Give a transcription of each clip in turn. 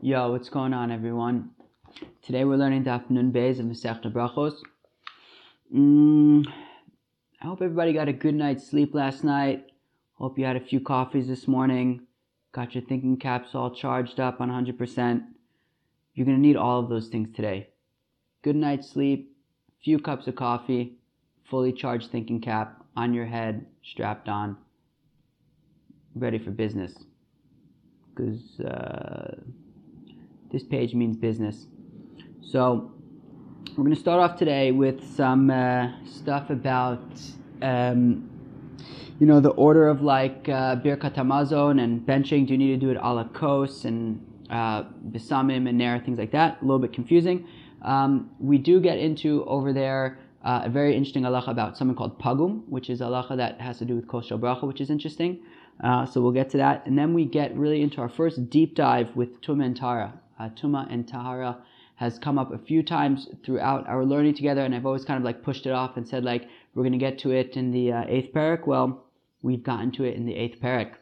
Yo, what's going on, everyone? Today we're learning Daf Nun Beis of Masechta Brachos. Mm, I hope everybody got a good night's sleep last night. Hope you had a few coffees this morning. Got your thinking caps all charged up on 100%. You're going to need all of those things today. Good night's sleep, few cups of coffee, fully charged thinking cap on your head, strapped on, ready for business. Because uh, this page means business. So, we're going to start off today with some uh, stuff about, um, you know, the order of like uh, Birkat Hamazon and benching. Do you need to do it a la kos and uh, Bisamim and Nair, things like that? A little bit confusing. Um, we do get into over there uh, a very interesting halacha about something called pagum, which is halacha that has to do with kosher bracha, which is interesting. Uh, so we'll get to that. And then we get really into our first deep dive with Tuma and Tara. Uh, Tuma and Tahara has come up a few times throughout our learning together, and I've always kind of like pushed it off and said like we're going to get to it in the uh, eighth parak. Well, we've gotten to it in the eighth parak.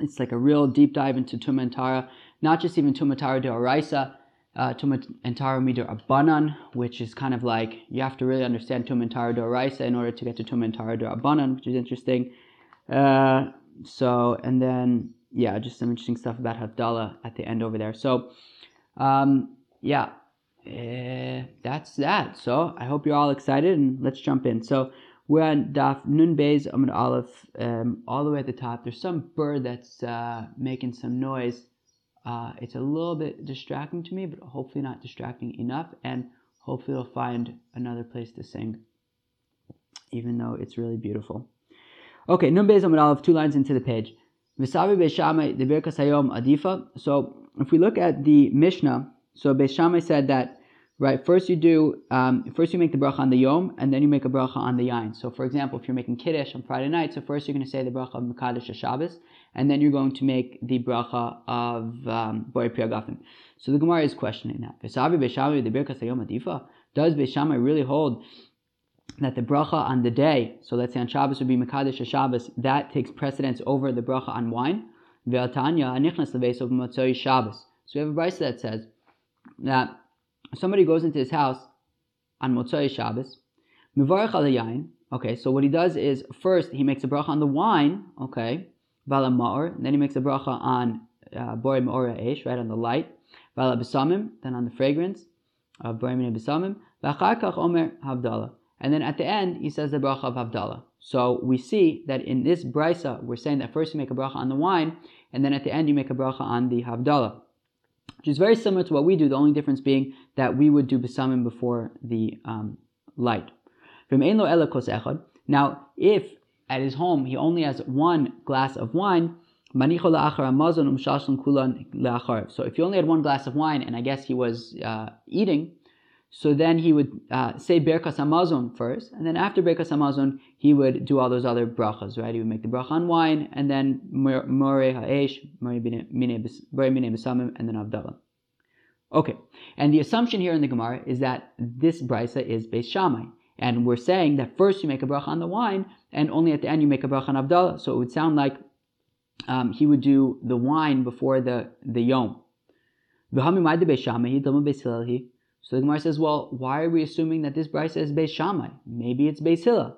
It's like a real deep dive into Tuma and Tara, not just even Tuma Tara de Oraisa, uh, Tuma and Tara Midir Abanan, which is kind of like you have to really understand Tuma and Tara de Oraisa in order to get to Tuma and Tara de Abanan, which is interesting. Uh, so, and then, yeah, just some interesting stuff about Havdalah at the end over there. So, um, yeah, uh, that's that. So I hope you're all excited and let's jump in. So we're on Daf Nun Beis Amud Aleph, um, all the way at the top. There's some bird that's uh, making some noise. Uh, it's a little bit distracting to me, but hopefully not distracting enough, and hopefully you'll find another place to sing, even though it's really beautiful. Okay, Nun Beis Amud Aleph, two lines into the page. V'savi Beishamai the Birkas Hayom Adifa. So if we look at the Mishnah, so Beis Shammai said that right first you do um, first you make the bracha on the yom and then you make a bracha on the yain. So for example, if you're making kiddush on Friday night, so first you're going to say the bracha of Mekadosh Shabbos, and then you're going to make the bracha of um, Bori. So the Gemara is questioning that. V'savi Beis Shammai the Birkas Hayom Adifa. Does Beis Shammai really hold that the bracha on the day, so let's say on Shabbos would be Mekadosh Shabbos, that takes precedence over the bracha on wine? Ve'atanya Shabbos. So we have a brisa that says that somebody goes into his house on Motzoi Shabbos, Mivarech al. Okay, so what he does is first he makes a bracha on the wine, okay, Vala Ma'or, then he makes a bracha on uh, Bori Ma'ora Eish, right, on the light, Vala Besamim, then on the fragrance of Bori Mine Besamim, V'achar Omer Havdalah. And then at the end, he says the bracha of Havdalah. So we see that in this brisa, we're saying that first you make a bracha on the wine, and then at the end you make a bracha on the Havdalah which is very similar to what we do, the only difference being that we would do besamim before the um, light. Now, if at his home he only has one glass of wine, so if he only had one glass of wine, and I guess he was uh, eating, so then he would uh, say Berkas Hamazon first, and then after Berkas Hamazon, he would do all those other brachas, right? He would make the bracha on wine, and then More Ha'esh, More Mine Besamim, and then Havdalah. Okay, and the assumption here in the Gemara is that this brisa is Beis Shammai, and we're saying that first you make a bracha on the wine, and only at the end you make a bracha on Havdalah. So it would sound like um, he would do the wine before the the yom. So the Gemara says, well, why are we assuming that this brisa is Beis Shammai? Maybe it's Beis Hillel.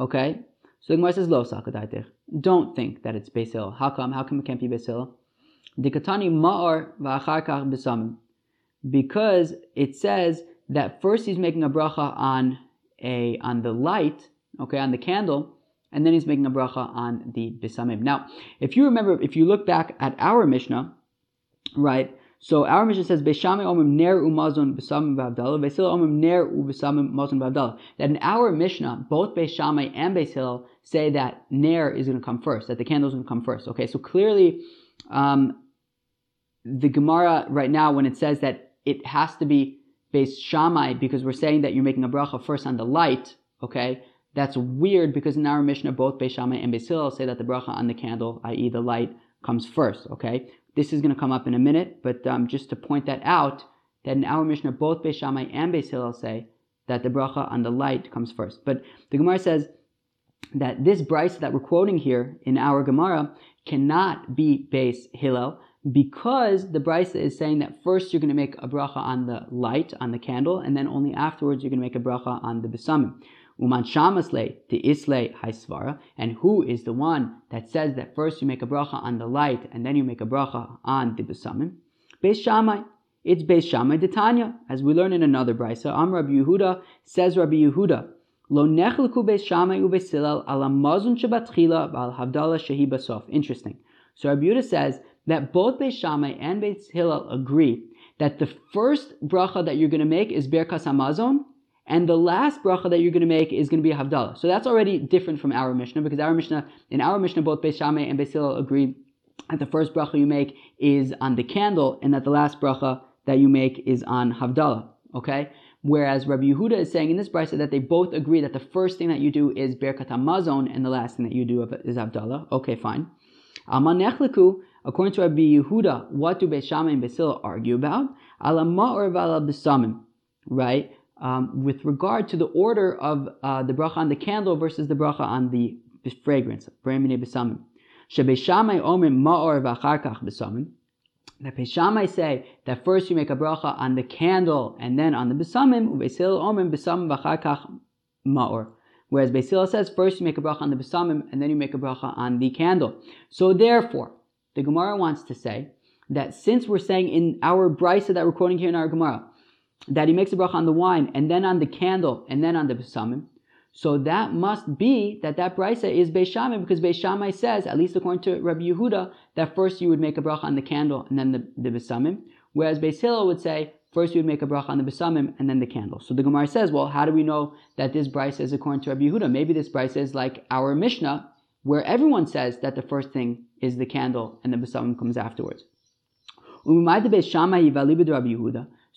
Okay? So the Gemara says, lo sakadaitech. Don't think that it's Beis Hillel. How come? How come it can't be Beis Hillel? Dikatani ma'or v'acharkach besamim. Because it says that first he's making a bracha on a on the light, okay, on the candle, and then he's making a bracha on the besamim. Now, if you remember, if you look back at our Mishnah, right, so our Mishnah says Beishame omim ner umazon besamim v'avdala, Beisil omim ner ubesamim mazon v'avdala. That in our Mishnah, both Beishame and Beisil say that ner is going to come first, that the candle is going to come first. Okay, so clearly, um, the Gemara right now, when it says that it has to be Beis Shammai because we're saying that you're making a bracha first on the light, okay, that's weird because in our Mishnah, both Beis Shammai and Beis Hillel say that the bracha on the candle, i.e. the light, comes first, okay? This is going to come up in a minute, but um, just to point that out, that in our Mishnah, both Beis Shammai and Beis Hillel say that the bracha on the light comes first. But the Gemara says that this brisa that we're quoting here in our Gemara cannot be Beis Hillel because the brisa is saying that first you're going to make a bracha on the light, on the candle, and then only afterwards you're going to make a bracha on the besamim. Uman shamasle to isle haisvara, and who is the one that says that first you make a bracha on the light and then you make a bracha on the besamim? Beis Shammai. It's Beis Shammai Tanya, as we learn in another brisa. Am Rabbi Yehuda says Rabbi Yehuda. Lo nechelku Beis Shammai ubeis Hillel mazun shebatchila al havdala shehi basof. Interesting. So Rabbi Yehuda says that both Beis Shammai and Beis Hillel agree that the first bracha that you're going to make is Berkas Hamazon, and the last bracha that you're going to make is going to be a Havdalah. So that's already different from our Mishnah, because our Mishnah, in our Mishnah, both Beis Shammai and Beis Hillel agree that the first bracha you make is on the candle, and that the last bracha that you make is on Havdalah. Okay? Whereas Rabbi Yehuda is saying in this brisa that they both agree that the first thing that you do is Berkat Hamazon, and the last thing that you do is Havdalah. Okay, fine. Aman According to Rabbi Yehuda, what do Beis Shammai and Basil argue about? Alama or vala besamim, right? Um, with regard to the order of uh, the bracha on the candle versus the bracha on the fragrance, bremine besamim. Shebeis Shammai omer ma'or v'acharkach besamim. The Peshamai say that first you make a bracha on the candle and then on the besamim. Ubesil omer besamim v'acharkach ma'or. Whereas Basil says first you make a bracha on the besamim and then you make a bracha on the candle. So therefore, the Gemara wants to say that since we're saying in our brisa that we're quoting here in our Gemara, that he makes a bracha on the wine and then on the candle and then on the besamim, so that must be that that brisa is Beis Shammai because Beis Shammai says, at least according to Rabbi Yehuda, that first you would make a bracha on the candle and then the, the besamim, whereas Beis Hillel would say first you would make a bracha on the besamim and then the candle. So the Gemara says, well, how do we know that this brisa is according to Rabbi Yehuda? Maybe this brisa is like our Mishnah, where everyone says that the first thing is the candle and the besamim comes afterwards.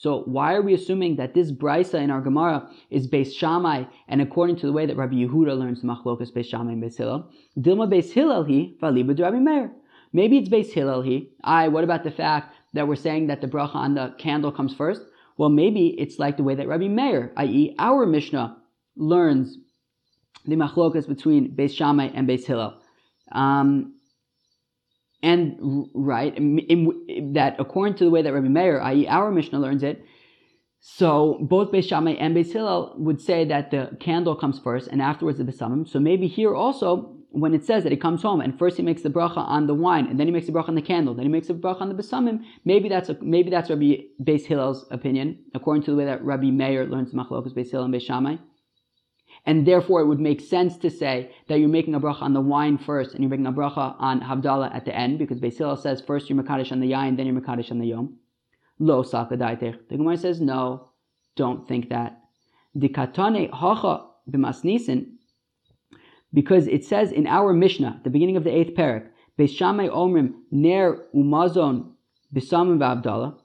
So why are we assuming that this brisa in our Gemara is Beis Shammai and according to the way that Rabbi Yehuda learns the Machlokas Beis Shammai and Beis Hillel? Dilma Beis Hillel he valiba Rabbi Meir. Maybe it's Beis Hillel he. I. What about the fact that we're saying that the bracha on the candle comes first? Well, maybe it's like the way that Rabbi Meir, i.e., our Mishnah, learns the machlokas between Beis Shammai and Beis Hillel. Um, and right in, in, that according to the way that Rabbi Meir, i.e., our Mishnah learns it, so both Beis Shammai and Beis Hillel would say that the candle comes first and afterwards the besamim. So maybe here also, when it says that he comes home and first he makes the bracha on the wine and then he makes the bracha on the candle, then he makes the bracha on the besamim. Maybe that's a, maybe that's Rabbi Beis Hillel's opinion, according to the way that Rabbi Meir learns Machlokas Beis Hillel and Beis Shammai. And therefore, it would make sense to say that you're making a bracha on the wine first, and you're making a bracha on Havdalah at the end, because Basil says first you're Makadish on the yain, then you're Makadish on the yom. Lo sakadaitech. The Gemara says no, don't think that. Dikatane hacha b'masnisin, because it says in our Mishnah, the beginning of the eighth parak, Beis Shammai Omrim Ner Umazon Bisamim V'Avdallah,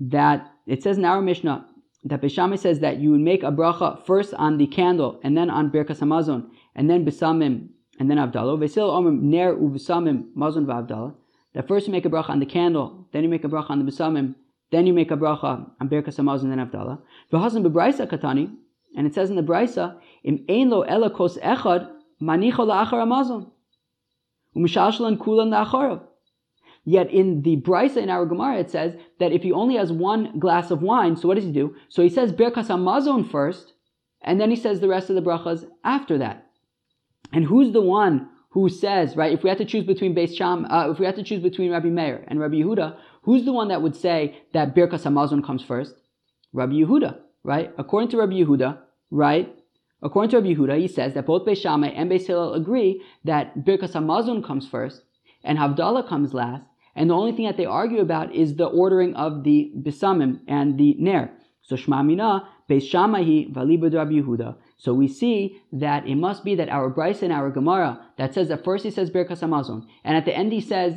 that it says in our Mishnah that Bishami says that you would make a bracha first on the candle and then on Birkas Hamazon and then Bisamim and then Avdallah. Vesil Omrim Ner Uvisamim Mazon V'Avdallah. That first you make a bracha on the candle, then you make a bracha on the Bisamim, then you make a bracha on Birkas Hamazon and then Avdallah. V'Hasan Bebraisa Katani, and it says in the Braisa, Im Ein Lo Ela Kos Echad Manicho La'achar Hamazon. Umishashlan Kulan La'acharav. Yet in the Brisa in our Gemara, it says that if he only has one glass of wine, so what does he do? So he says Birkas Hamazon first, and then he says the rest of the brachas after that. And who's the one who says, right, if we had to choose between Beis Sham, uh, if we had to choose between Rabbi Meir and Rabbi Yehuda, who's the one that would say that Birkas Hamazon comes first? Rabbi Yehuda, right? According to Rabbi Yehuda, right, According to Rabbi Yehuda, he says that both Beis Shammai and Beis Hillel agree that Birkas Hamazon comes first and Havdalah comes last, and the only thing that they argue about is the ordering of the bisamim and the ner. So Shma Mina, Beis Shamahi, Rabbi Yehuda. So we see that it must be that our Braisa and our Gemara that says that first he says Birkas Hamazon, and at the end he says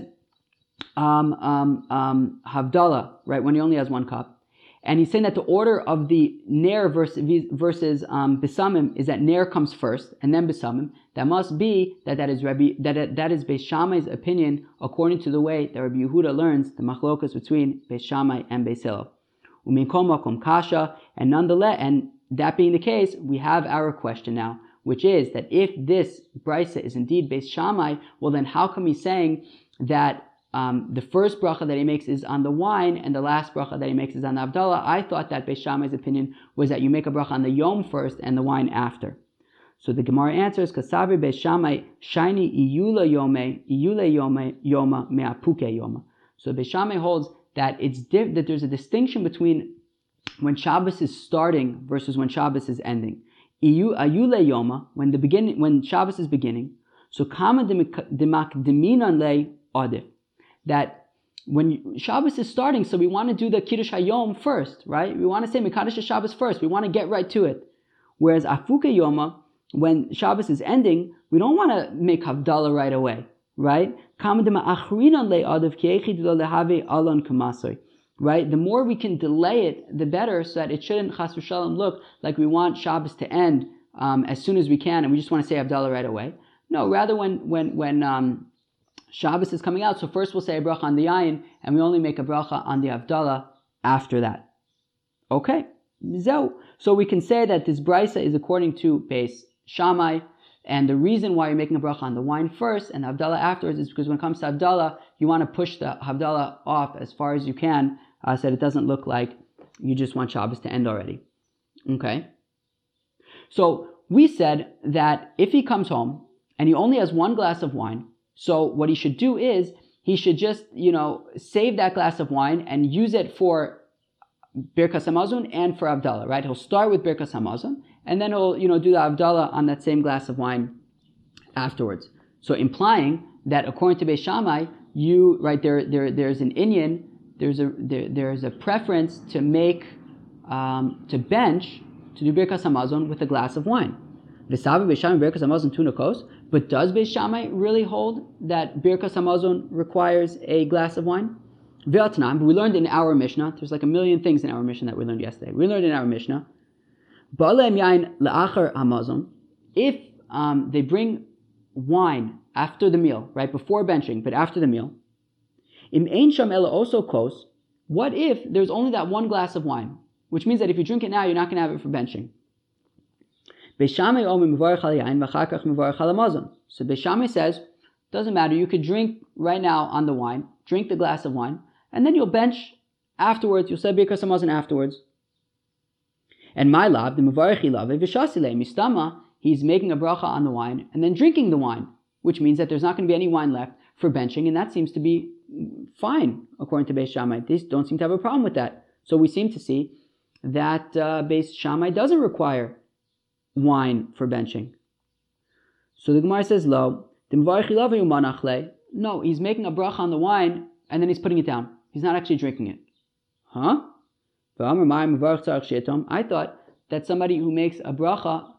um, um, um, Havdalah, right, when he only has one cup. And he's saying that the order of the Ner versus, versus um, Bisamim is that Ner comes first and then Bisamim. That must be that that is Rabbi, that, that is Beis Shammai's opinion according to the way that Rabbi Yehuda learns the machlokas between Beis Shammai and Beis Hillel. Kasha, and nonetheless, and that being the case, we have our question now, which is that if this brisa is indeed Beis Shammai, well then how come he's saying that um, the first bracha that he makes is on the wine, and the last bracha that he makes is on the Havdalah. I thought that Beis Shammai's opinion was that you make a bracha on the Yom first and the wine after. So the Gemara answers, Kasavi Beis Shammai, Shiny Iyula Yome, Iyule Yome, Yoma, Meapuke Yoma. So Beis Shammai holds that it's diff- that there's a distinction between when Shabbos is starting versus when Shabbos is ending. Iyu Ayule Yoma, when the beginning, when Shabbos is beginning. So Kama Demakdeminan Le Adif that when Shabbos is starting, so we want to do the Kiddush Hayom first, right? We want to say Mekadosh Shabbos first. We want to get right to it. Whereas Afuke Yoma, when Shabbos is ending, we don't want to make Havdalah right away, right? Right? The more we can delay it, the better, so that it shouldn't chas v'shalom look like we want Shabbos to end um, as soon as we can, and we just want to say Havdalah right away. No, rather when when when um, Shabbos is coming out, so first we'll say a bracha on the ayin, and we only make a bracha on the Havdalah after that. Okay, so we can say that this brisa is according to Beis Shammai, and the reason why you're making a bracha on the wine first and Havdalah afterwards is because when it comes to Havdalah, you want to push the Havdalah off as far as you can, uh, so that it doesn't look like you just want Shabbos to end already. Okay. So we said that if he comes home and he only has one glass of wine, so what he should do is he should just, you know, save that glass of wine and use it for Birkas Hamazon and for Havdalah, right? He'll start with Birkas Hamazon and then he'll, you know, do the Havdalah on that same glass of wine afterwards. So implying that according to Beis Shammai, you, right, there, there, there's an Inyan, there's a, there, there's a preference to make, um, to bench, to do Birkas Hamazon with a glass of wine. V'savi Beis Shammai Birkas Hamazon but does Beis Shammai really hold that Birkas Hamazon requires a glass of wine? But we learned in our Mishnah, there's like a million things in our Mishnah that we learned yesterday. We learned in our Mishnah, if um, they bring wine after the meal, right, before benching, but after the meal, im ein sham also kos, what if there's only that one glass of wine? Which means that if you drink it now, you're not going to have it for benching. So Beis Shammai says, doesn't matter, you could drink right now on the wine, drink the glass of wine, and then you'll bench afterwards, you'll say Birkas Hamazon afterwards. And my lab, the Mavarich Ilave, Vishasile, Mistama, he's making a bracha on the wine and then drinking the wine, which means that there's not going to be any wine left for benching, and that seems to be fine, according to Beis Shammai. They don't seem to have a problem with that. So we seem to see that uh, Beis Shammai doesn't require wine for benching. So the Gemara says, Lo, no, he's making a bracha on the wine and then he's putting it down. He's not actually drinking it. Huh? I thought that somebody who makes a bracha,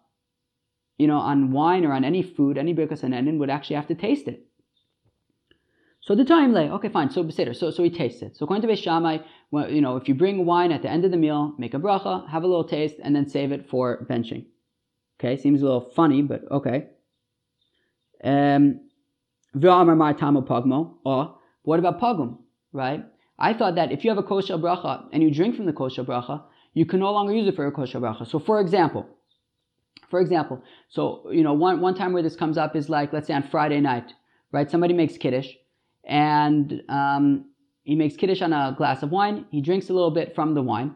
you know, on wine or on any food, any birkas and would actually have to taste it. So the time lay, okay, fine. So Beseder, so so he tastes it. So according to Beis well, you know, if you bring wine at the end of the meal, make a bracha, have a little taste, and then save it for benching. Okay, seems a little funny, but okay. Um, pagmo. Or what about pagum? Right? I thought that if you have a kosher bracha and you drink from the kosher bracha, you can no longer use it for a kosher bracha. So, for example, for example, so you know, one one time where this comes up is like, let's say on Friday night, right? Somebody makes kiddush, and um, he makes kiddush on a glass of wine. He drinks a little bit from the wine.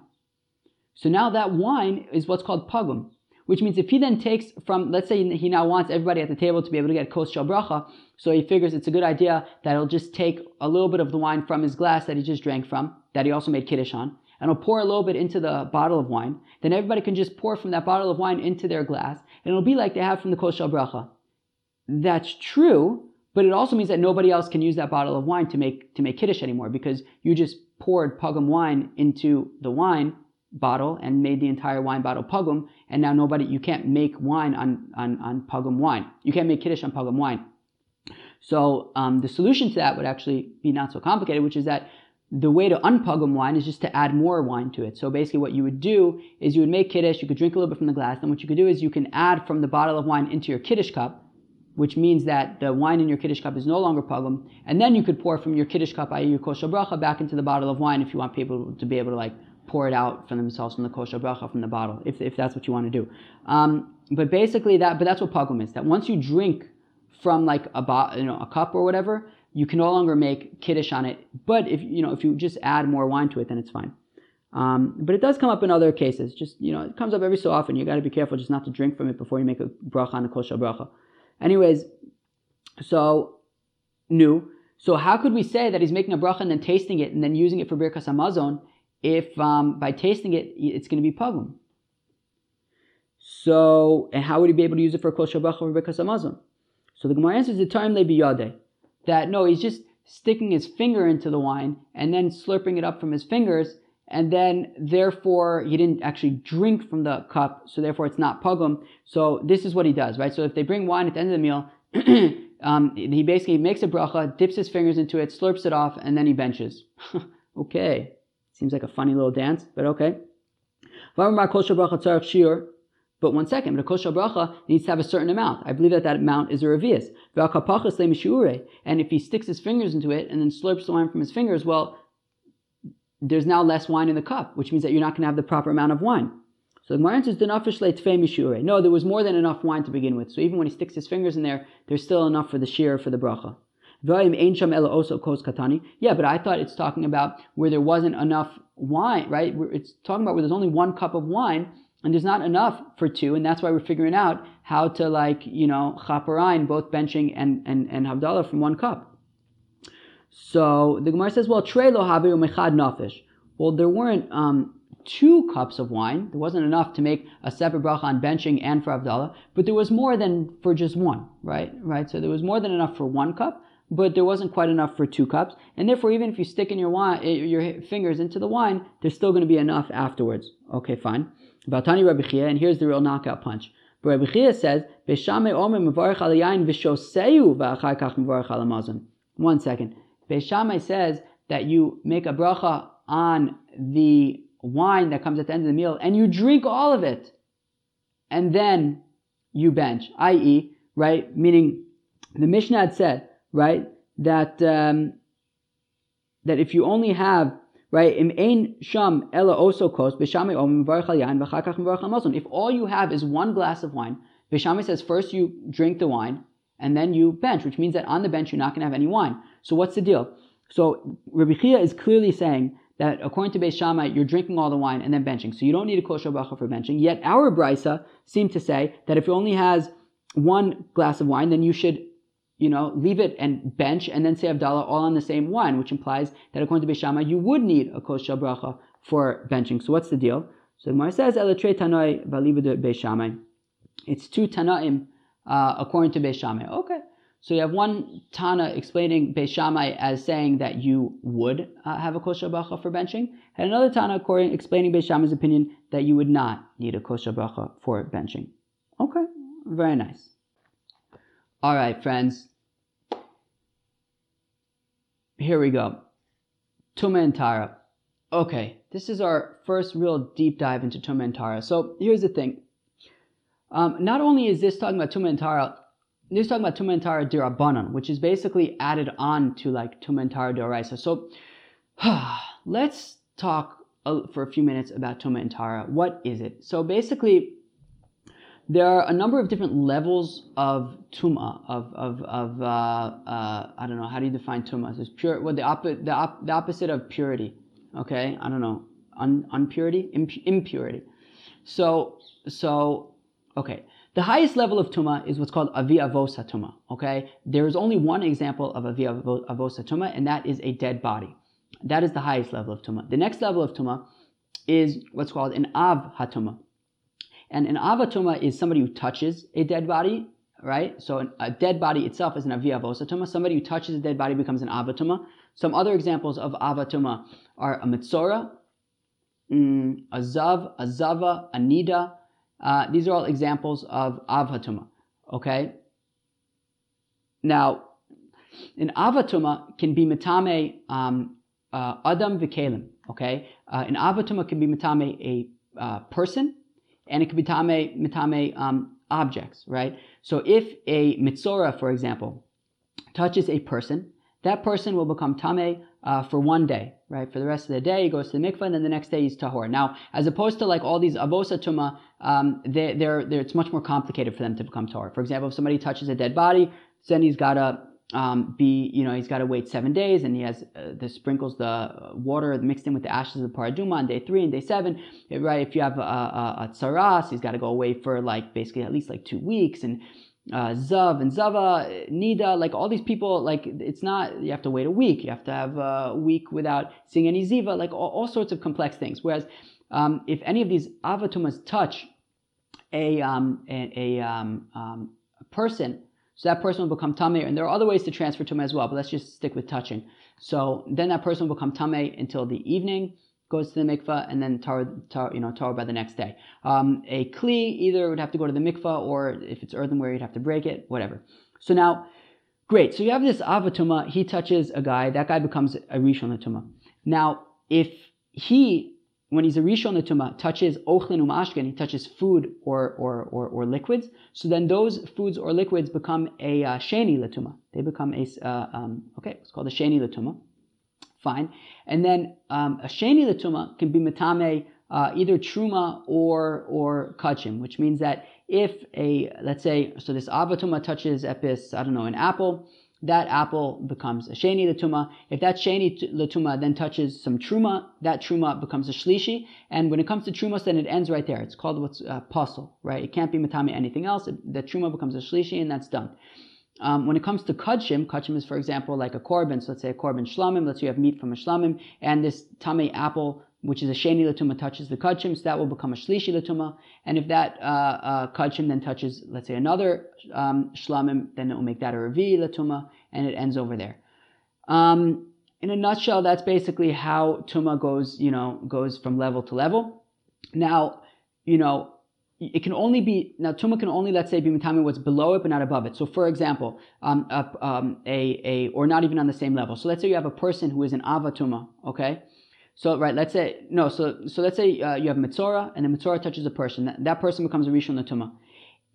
So now that wine is what's called pagum which means if he then takes from, let's say he now wants everybody at the table to be able to get kos bracha, so he figures it's a good idea that he'll just take a little bit of the wine from his glass that he just drank from, that he also made kiddush on, and he'll pour a little bit into the bottle of wine. Then everybody can just pour from that bottle of wine into their glass, and it'll be like they have from the kos bracha. That's true, but it also means that nobody else can use that bottle of wine to make to make kiddush anymore because you just poured pugum wine into the wine bottle and made the entire wine bottle pugum, and now nobody, you can't make wine on, on, on pugum wine. You can't make kiddush on pugum wine. So um, the solution to that would actually be not so complicated, which is that the way to unpugum wine is just to add more wine to it. So basically what you would do is you would make kiddush, you could drink a little bit from the glass, then what you could do is you can add from the bottle of wine into your kiddush cup, which means that the wine in your kiddush cup is no longer pugum, and then you could pour from your kiddush cup, i.e. your kosher bracha, back into the bottle of wine if you want people to be able to like pour it out for themselves from the kosher bracha from the bottle, if, if that's what you want to do. Um, but basically that, but that's what pagum is. That once you drink from like a bo- you know a cup or whatever, you can no longer make kiddush on it. But if you know if you just add more wine to it, then it's fine. Um, but it does come up in other cases. Just you know, it comes up every so often. You got to be careful just not to drink from it before you make a bracha on a kosher bracha. Anyways, so new. So how could we say that he's making a bracha and then tasting it and then using it for birkas hamazon if um, by tasting it it's going to be pagum? So and how would he be able to use it for kosher bracha or birkas hamazon? So the Gemara answers the time lebiyade that no, he's just sticking his finger into the wine and then slurping it up from his fingers and then therefore he didn't actually drink from the cup, so therefore it's not pugum. So this is what he does, right? So if they bring wine at the end of the meal, um, he basically makes a bracha, dips his fingers into it, slurps it off, and then he benches. okay, seems like a funny little dance, but okay. But one second, but a kosher bracha needs to have a certain amount. I believe that that amount is a revius. And if he sticks his fingers into it and then slurps the wine from his fingers, well, there's now less wine in the cup, which means that you're not going to have the proper amount of wine. So the Gemara answers, No, there was more than enough wine to begin with. So even when he sticks his fingers in there, there's still enough for the shear for the bracha. Yeah, but I thought it's talking about where there wasn't enough wine, right? It's talking about where there's only one cup of wine and there's not enough for two, and that's why we're figuring out how to like, you know, chaparain, both benching and, and, and havdalah from one cup. So the Gemara says, well, trei lo haviru mechad nafish. Well, there weren't um, two cups of wine. There wasn't enough to make a separate bracha on benching and for Havdalah, but there was more than for just one, right? Right. So there was more than enough for one cup, but there wasn't quite enough for two cups, and therefore, even if you stick in your wine, eh, your fingers into the wine, there's still going to be enough afterwards. Okay, fine. Batani Rabbi Chia, and here's the real knockout punch. But Rabbi Chia says, "Beshame omer mevarich al yain v'shoseu v'achar kach mevarich al One second. Beishamai says that you make a bracha on the wine that comes at the end of the meal and you drink all of it and then you bench, i.e., right, meaning the Mishnah had said, right, that um, that if you only have right im ein sham oso kos b'shami om If all you have is one glass of wine, Bishami says first you drink the wine and then you bench, which means that on the bench you're not going to have any wine. So what's the deal? So Rabbi Chia is clearly saying that according to Beis you're drinking all the wine and then benching. So you don't need a kosher bracha for benching. Yet our brisa seem to say that if it only has one glass of wine, then you should, you know, leave it and bench and then say Havdalah all on the same one, which implies that according to Beis Shammai, you would need a kosher bracha for benching. So what's the deal? So Gemara says, Elatrei Tanoi Valiva Beis Shammai. It's two Tanaim uh, according to Beis Shammai. Okay. So you have one Tana explaining Beis Shammai as saying that you would uh, have a kosher bracha for benching, and another Tana according, explaining Beis Shammai's opinion that you would not need a kosher bracha for benching. Okay, very nice. All right, friends. Here we go. Tuma Tara. Okay, this is our first real deep dive into Tuma Tara. So here's the thing. Um, not only is this talking about Tuma Tara, this is talking about Tuma and Tara Dirabanan, which is basically added on to like Tuma and Tara. So let's talk for a few minutes about Tuma Tara. What is it? So basically, there are a number of different levels of tuma of of of uh, uh, I don't know how do you define tuma? It's pure. What the opposite the, op, the opposite of purity. Okay, I don't know. Un, unpurity, Imp, impurity. So so Okay. The highest level of tuma is what's called avi avosa tuma. Okay. There is only one example of avi avosa tuma, and that is a dead body. That is the highest level of tuma. The next level of tuma is what's called an av hatuma. And an avatoma is somebody who touches a dead body, right? So a dead body itself is an avi avosa tuma. Somebody who touches a dead body becomes an avatoma. Some other examples of avatoma are a mitzora, mm, a zav, a zava, a nida, uh, these are all examples of avatoma, Okay. Now, an avatoma can be mitame um, uh, adam v'kelim. Okay, uh, an avatoma can be mitame a uh, person, and it could be mitame mitame um, objects. Right. So if a mitzora, for example, touches a person, that person will become tame uh, for one day, right? For the rest of the day, he goes to the mikvah, and then the next day he's tahor. Now, as opposed to like all these avosa tuma, um, they, they're, they're, it's much more complicated for them to become tahor. For example, if somebody touches a dead body, then he's got to um, be, you know, he's got to wait seven days, and he has uh, the sprinkles the water mixed in with the ashes of the paraduma on day three and day seven, right? If you have a, a, a tsaras, he's got to go away for like basically at least like two weeks, and uh, Zav and Zava, Nida, like all these people, like it's not, you have to wait a week, you have to have a week without seeing any Ziva, like all, all sorts of complex things. Whereas um, if any of these avatumas touch a, um, a, a, um, um, person, so that person will become tameh, and there are other ways to transfer tumah as well, but let's just stick with touching. So then that person will become tameh until the evening, goes to the mikvah, and then tar, tar you know, tar by the next day. Um, a kli either would have to go to the mikvah, or if it's earthenware, you'd have to break it, whatever. So now, great. So you have this avatuma. He touches a guy. That guy becomes a rishon latuma. Now, if he when he's a Rishon Netuma, touches Ochlin Umashkin, he touches food or, or, or, or, liquids, so then those foods or liquids become a uh, Sheni Latuma. They become a, uh, um, okay, it's called a Sheni Latuma. Fine. And then um, a Sheni Latuma can be Matame uh, either Truma or, or Kachim, which means that if a, let's say, so this Avatuma touches Epis, I don't know, an apple, that apple becomes a sheni latuma. If that sheni latuma then touches some truma, that truma becomes a shlishi. And when it comes to trumas, then it ends right there. It's called what's uh, pasul, right? It can't be matami anything else. It, the truma becomes a shlishi, and that's done. Um, when it comes to kudshim, kudshim is, for example, like a korban. So let's say a korban shlamim. Let's say you have meat from a shlamim, and this tame apple which is a sheni latuma touches the kachim, so that will become a shlishi latuma. And if that uh, uh, kachim then touches, let's say, another um, shlamim, then it will make that a revi latuma, and it ends over there. Um, in a nutshell, that's basically how tuma goes, you know, goes from level to level. Now, you know, it can only be now tuma can only let's say be mitami what's below it but not above it. So for example, um, a, um, a, a or not even on the same level. So let's say you have a person who is an avatuma, okay, so right, let's say no. So so let's say uh, you have mitzora, and the mitzora touches a person. That, that person becomes a rishon latuma.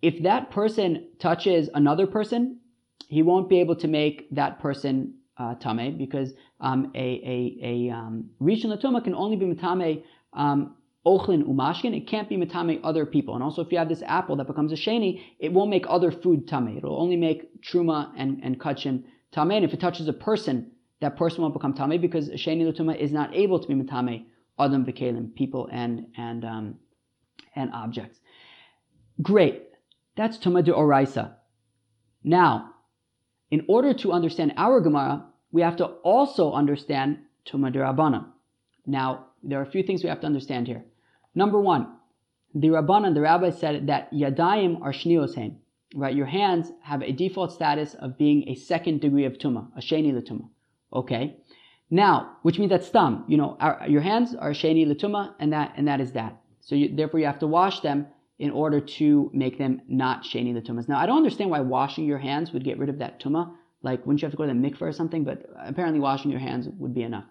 If that person touches another person, he won't be able to make that person uh, tame because um, a a a um, rishon latuma can only be mitame um, ochlin umashkin. It can't be mitame other people. And also, if you have this apple that becomes a sheni, it won't make other food tame. It'll only make truma and and kachim tame. And if it touches a person that person won't become tame because sheni lutuma is not able to be matame adam v'kelim, people and and um, and objects. Great, that's tuma de oraisa. Now, in order to understand our Gemara, we have to also understand tuma de rabbanan. Now, there are a few things we have to understand here. Number one, the rabbanan, the rabbi said that yadayim are shniosein. Right, your hands have a default status of being a second degree of tuma, a sheni latuma. Okay. Now, which means that stam, you know, our, your hands are sheni latuma, and that and that is that. So you, therefore, you have to wash them in order to make them not sheni latumas. Now, I don't understand why washing your hands would get rid of that tuma. Like, wouldn't you have to go to the mikveh or something? But apparently, washing your hands would be enough.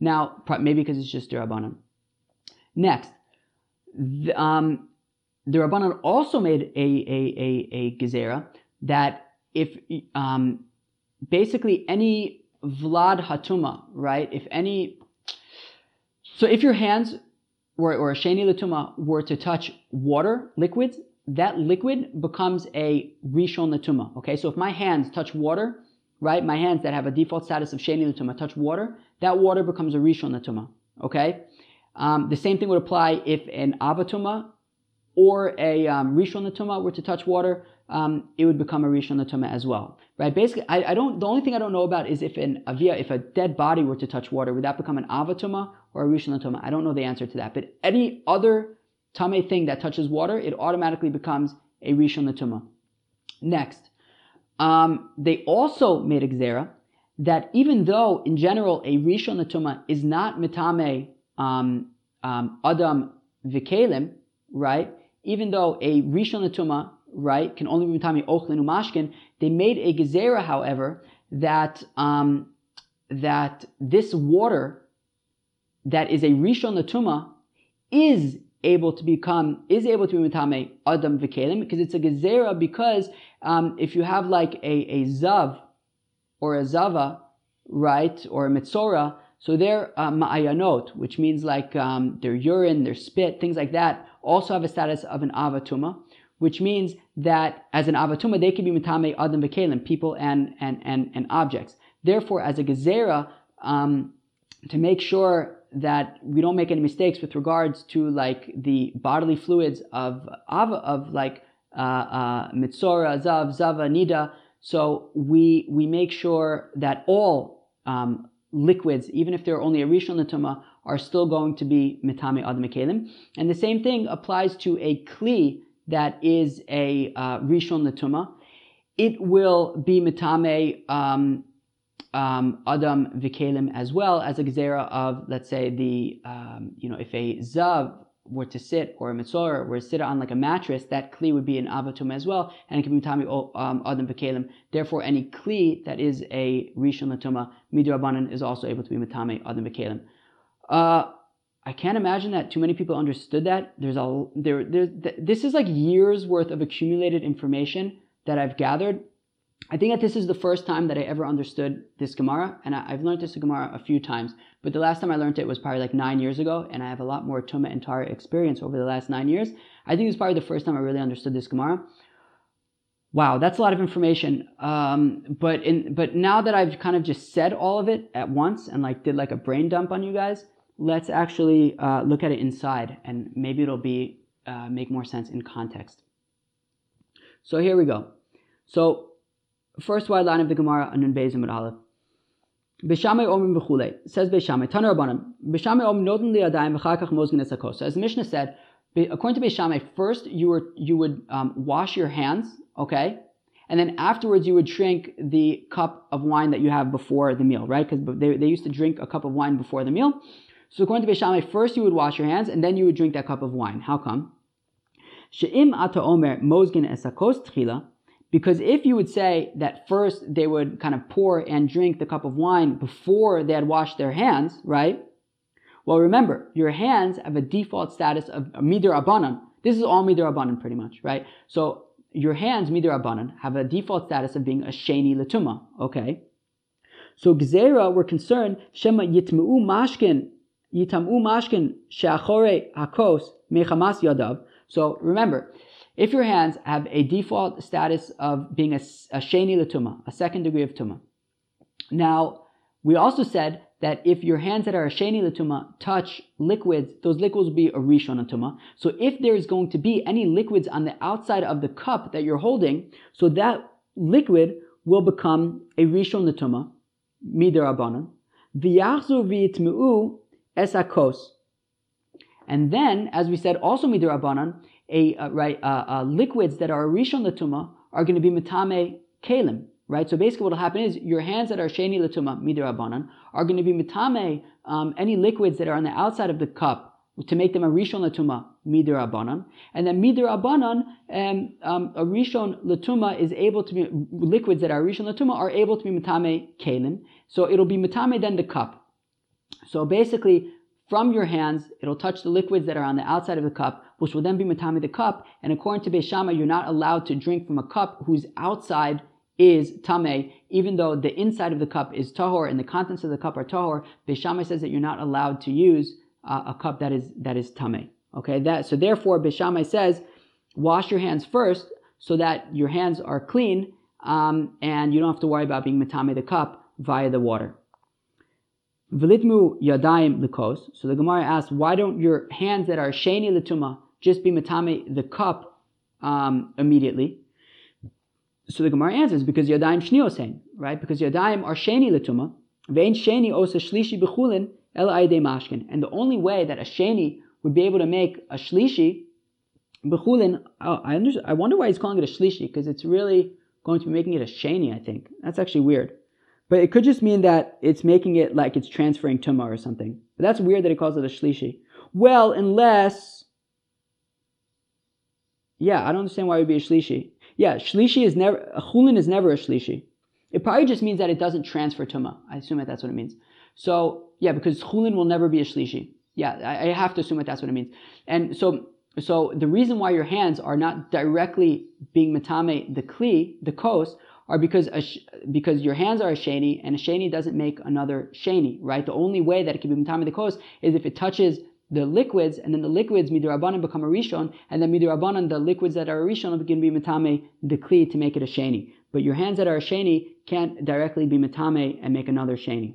Now, maybe because it's just derabanan. Next, the, um, the also made a a a, a gezerah that if um, basically any Vlad Hatuma, right? If any, so if your hands or a Sheni Latuma were to touch water, liquids, that liquid becomes a Rishon Latuma, okay? So if my hands touch water, right? My hands that have a default status of Sheni Latuma touch water, that water becomes a Rishon Latuma, okay? Um, the same thing would apply if an Avatuma or a um, Rishon Latuma were to touch water, um, it would become a Rishon Latuma as well right? Basically, I, I, don't. The only thing I don't know about is if an avia, if a dead body were to touch water, would that become an avatuma or a rishon tuma? I don't know the answer to that. But any other tame thing that touches water, it automatically becomes a rishon tuma. Next, um, they also made a gzera that even though in general a rishon tuma is not mitame um, um, adam vikelim, right? Even though a rishon tuma right, can only be mitami ochlin umashkin. They made a gezerah, however, that um, that this water that is a rishon latuma is able to become is able to be mitame adam v'kelim because it's a gezerah because um, if you have like a, a zav or a zava, right, or a mitzora, so their uh, ma'ayanot, which means like um, their urine, their spit, things like that, also have a status of an avatuma. Which means that as an avatuma, they can be mitame adam bekelim, people and, and, and, and objects. Therefore, as a gezerah, um, to make sure that we don't make any mistakes with regards to like the bodily fluids of of, of like uh, uh, mitzora, zav, zava, nida. So we we make sure that all um, liquids, even if they're only a rishon natuma, are still going to be mitame adam kelim. And the same thing applies to a kli that is a uh, rishon natuma. It will be mitame um, um, Adam Vikalim as well as a gzera of, let's say, the, um, you know, if a Zav were to sit or a Mitzor were to sit on like a mattress, that Kli would be an Avatum as well, and it can be Tami um, Adam Vikalim. Therefore, any Kli that is a Rishon Latuma, Midrabanan, is also able to be Matame Adam Vikalim. Uh, I can't imagine that too many people understood that. There's a there there. This is like years worth of accumulated information that I've gathered I think that this is the first time that I ever understood this Gemara, and I, have learned this Gemara a few times, but the last time I learned it was probably like nine years ago, and I have a lot more Tuma and Tara experience over the last nine years. I think it was probably the first time I really understood this Gemara. Wow, that's a lot of information. Um, but in but now that I've kind of just said all of it at once and like did like a brain dump on you guys, let's actually uh, look at it inside, and maybe it'll be uh, make more sense in context. So here we go. So First wide line of the Gemara, Anun Bezim at Aleph. Omrim Bechule. Says Bishamay, Tanar Rabbanim. Bishamay Om Noten Li Adayim V'chakach Mozgin Esakos. As the Mishnah said, according to Bishamay, first you were you would um, wash your hands, okay, and then afterwards you would drink the cup of wine that you have before the meal, right? Because they, they used to drink a cup of wine before the meal. So according to Bishamay, first you would wash your hands and then you would drink that cup of wine. How come? She'im ata omer mozgin esakos tchila. Because if you would say that first they would kind of pour and drink the cup of wine before they had washed their hands, right? Well, remember, your hands have a default status of midir abanan. This is all midir abanan pretty much, right? So your hands, midir abanan, have a default status of being a sheni latuma, okay? So gzera, we're concerned, shema yitmu mashkin, yitamu mashkin she'achore hakos mechamas yadav. So remember, if your hands have a default status of being a, a sheni latuma, a second degree of tuma. Now, we also said that if your hands that are a sheni latuma touch liquids, those liquids will be a rishon latuma. So if there is going to be any liquids on the outside of the cup that you're holding, so that liquid will become a rishon latuma, midir abanon, v'yachzu esakos. And then, as we said, also midir abanon, a uh, right uh, uh, liquids that are rishon latuma are going to be mitame kalim, right? So basically, what will happen is your hands that are sheni latuma midirabanan are going to be mitame um, any liquids that are on the outside of the cup to make them a rishon latuma midirabanan, and then midirabanan um, um, a rishon latuma is able to be liquids that are rishon latuma are able to be mitame kalim. So it'll be mitame then the cup. So basically, from your hands, it'll touch the liquids that are on the outside of the cup, which will then be matami the cup. And according to Beishama, you're not allowed to drink from a cup whose outside is tame, even though the inside of the cup is tahor and the contents of the cup are tahor. Beishama says that you're not allowed to use uh, a cup that is that is tame. Okay, that so therefore Beishama says, wash your hands first so that your hands are clean um, and you don't have to worry about being matame the cup via the water. V'litmu yadayim likos. So the Gemara asks, why don't your hands that are sheni lituma just be matame the cup um, immediately? So the Gemara answers, because yadayim shniosein, right? Because yadayim are sheni lituma. Vein sheni osa shlishi bechulin el aide mashkin. And the only way that a sheni would be able to make a shlishi bechulin, oh, I, I wonder why he's calling it a shlishi, because it's really going to be making it a sheni, I think. That's actually weird. But it could just mean that it's making it like it's transferring tuma or something. But that's weird that he calls it a shlishi. Well, unless, yeah, I don't understand why it would be a shlishi. Yeah, shlishi is never, a chulin is never a shlishi. It probably just means that it doesn't transfer tuma. I assume that that's what it means. So, yeah, because chulin will never be a shlishi. Yeah, I, I have to assume that that's what it means. And so, so the reason why your hands are not directly being matame the kli, the kos, are because sh- because your hands are a sheni, and a sheni doesn't make another sheni, right? The only way that it can be mitame the kos is if it touches the liquids, and then the liquids midirabanan become a rishon, and then midirabanan the liquids that are a rishon to be matame the kli to make it a sheni. But your hands that are a sheni can't directly be matame and make another sheni.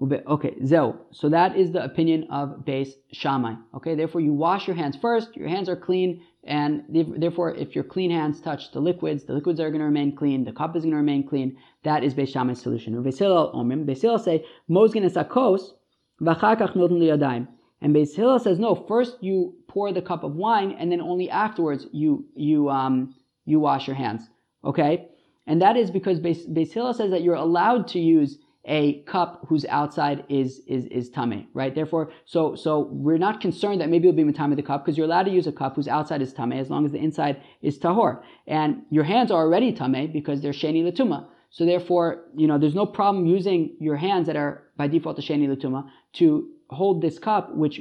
Okay, zeo. So that is the opinion of Beis Shammai. Okay, therefore you wash your hands first. Your hands are clean, and therefore if your clean hands touch the liquids, the liquids are going to remain clean. The cup is going to remain clean. That is Beis Shammai's solution. Beis Hillel say mozgin es akos v'chakach. And Beis Hillel says no. First you pour the cup of wine, and then only afterwards you you um you wash your hands. Okay, and that is because Beis, Beis Hillel says that you're allowed to use a cup whose outside is is is tame, right? Therefore, so so we're not concerned that maybe it'll be matame the cup because you're allowed to use a cup whose outside is tame as long as the inside is tahor, and your hands are already tame because they're sheni latuma. So therefore, you know, there's no problem using your hands that are by default a sheni latuma to hold this cup, which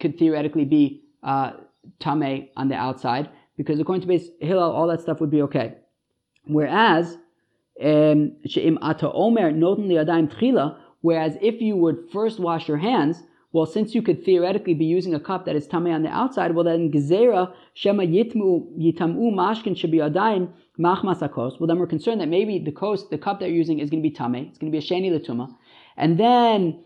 could theoretically be uh, tame on the outside, because according to Beis Hillel, all that stuff would be okay. Whereas um, whereas if you would first wash your hands, well, since you could theoretically be using a cup that is tamei on the outside, well then gezera shema yitmu yitamu mashkin shebiyadayim machmasakos. Well, then we're concerned that maybe the coast, the cup that you're using is going to be tamei. It's going to be a sheni letuma, and then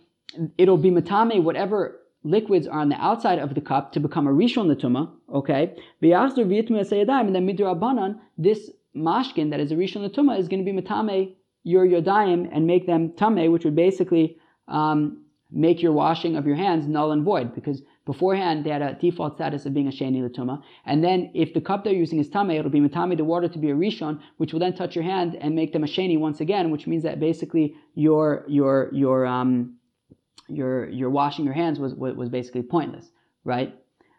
it'll be matame whatever liquids are on the outside of the cup to become a rishon letuma. Okay, and then midrabanan this mashkin that is a rishon latuma is going to be matame your yodayim and make them tame, which would basically um, make your washing of your hands null and void because beforehand they had a default status of being a sheni latuma, and then if the cup they're using is tame, it'll be matame the water to be a rishon, which will then touch your hand and make them a sheni once again, which means that basically your your your um your your washing your hands was was basically pointless, right?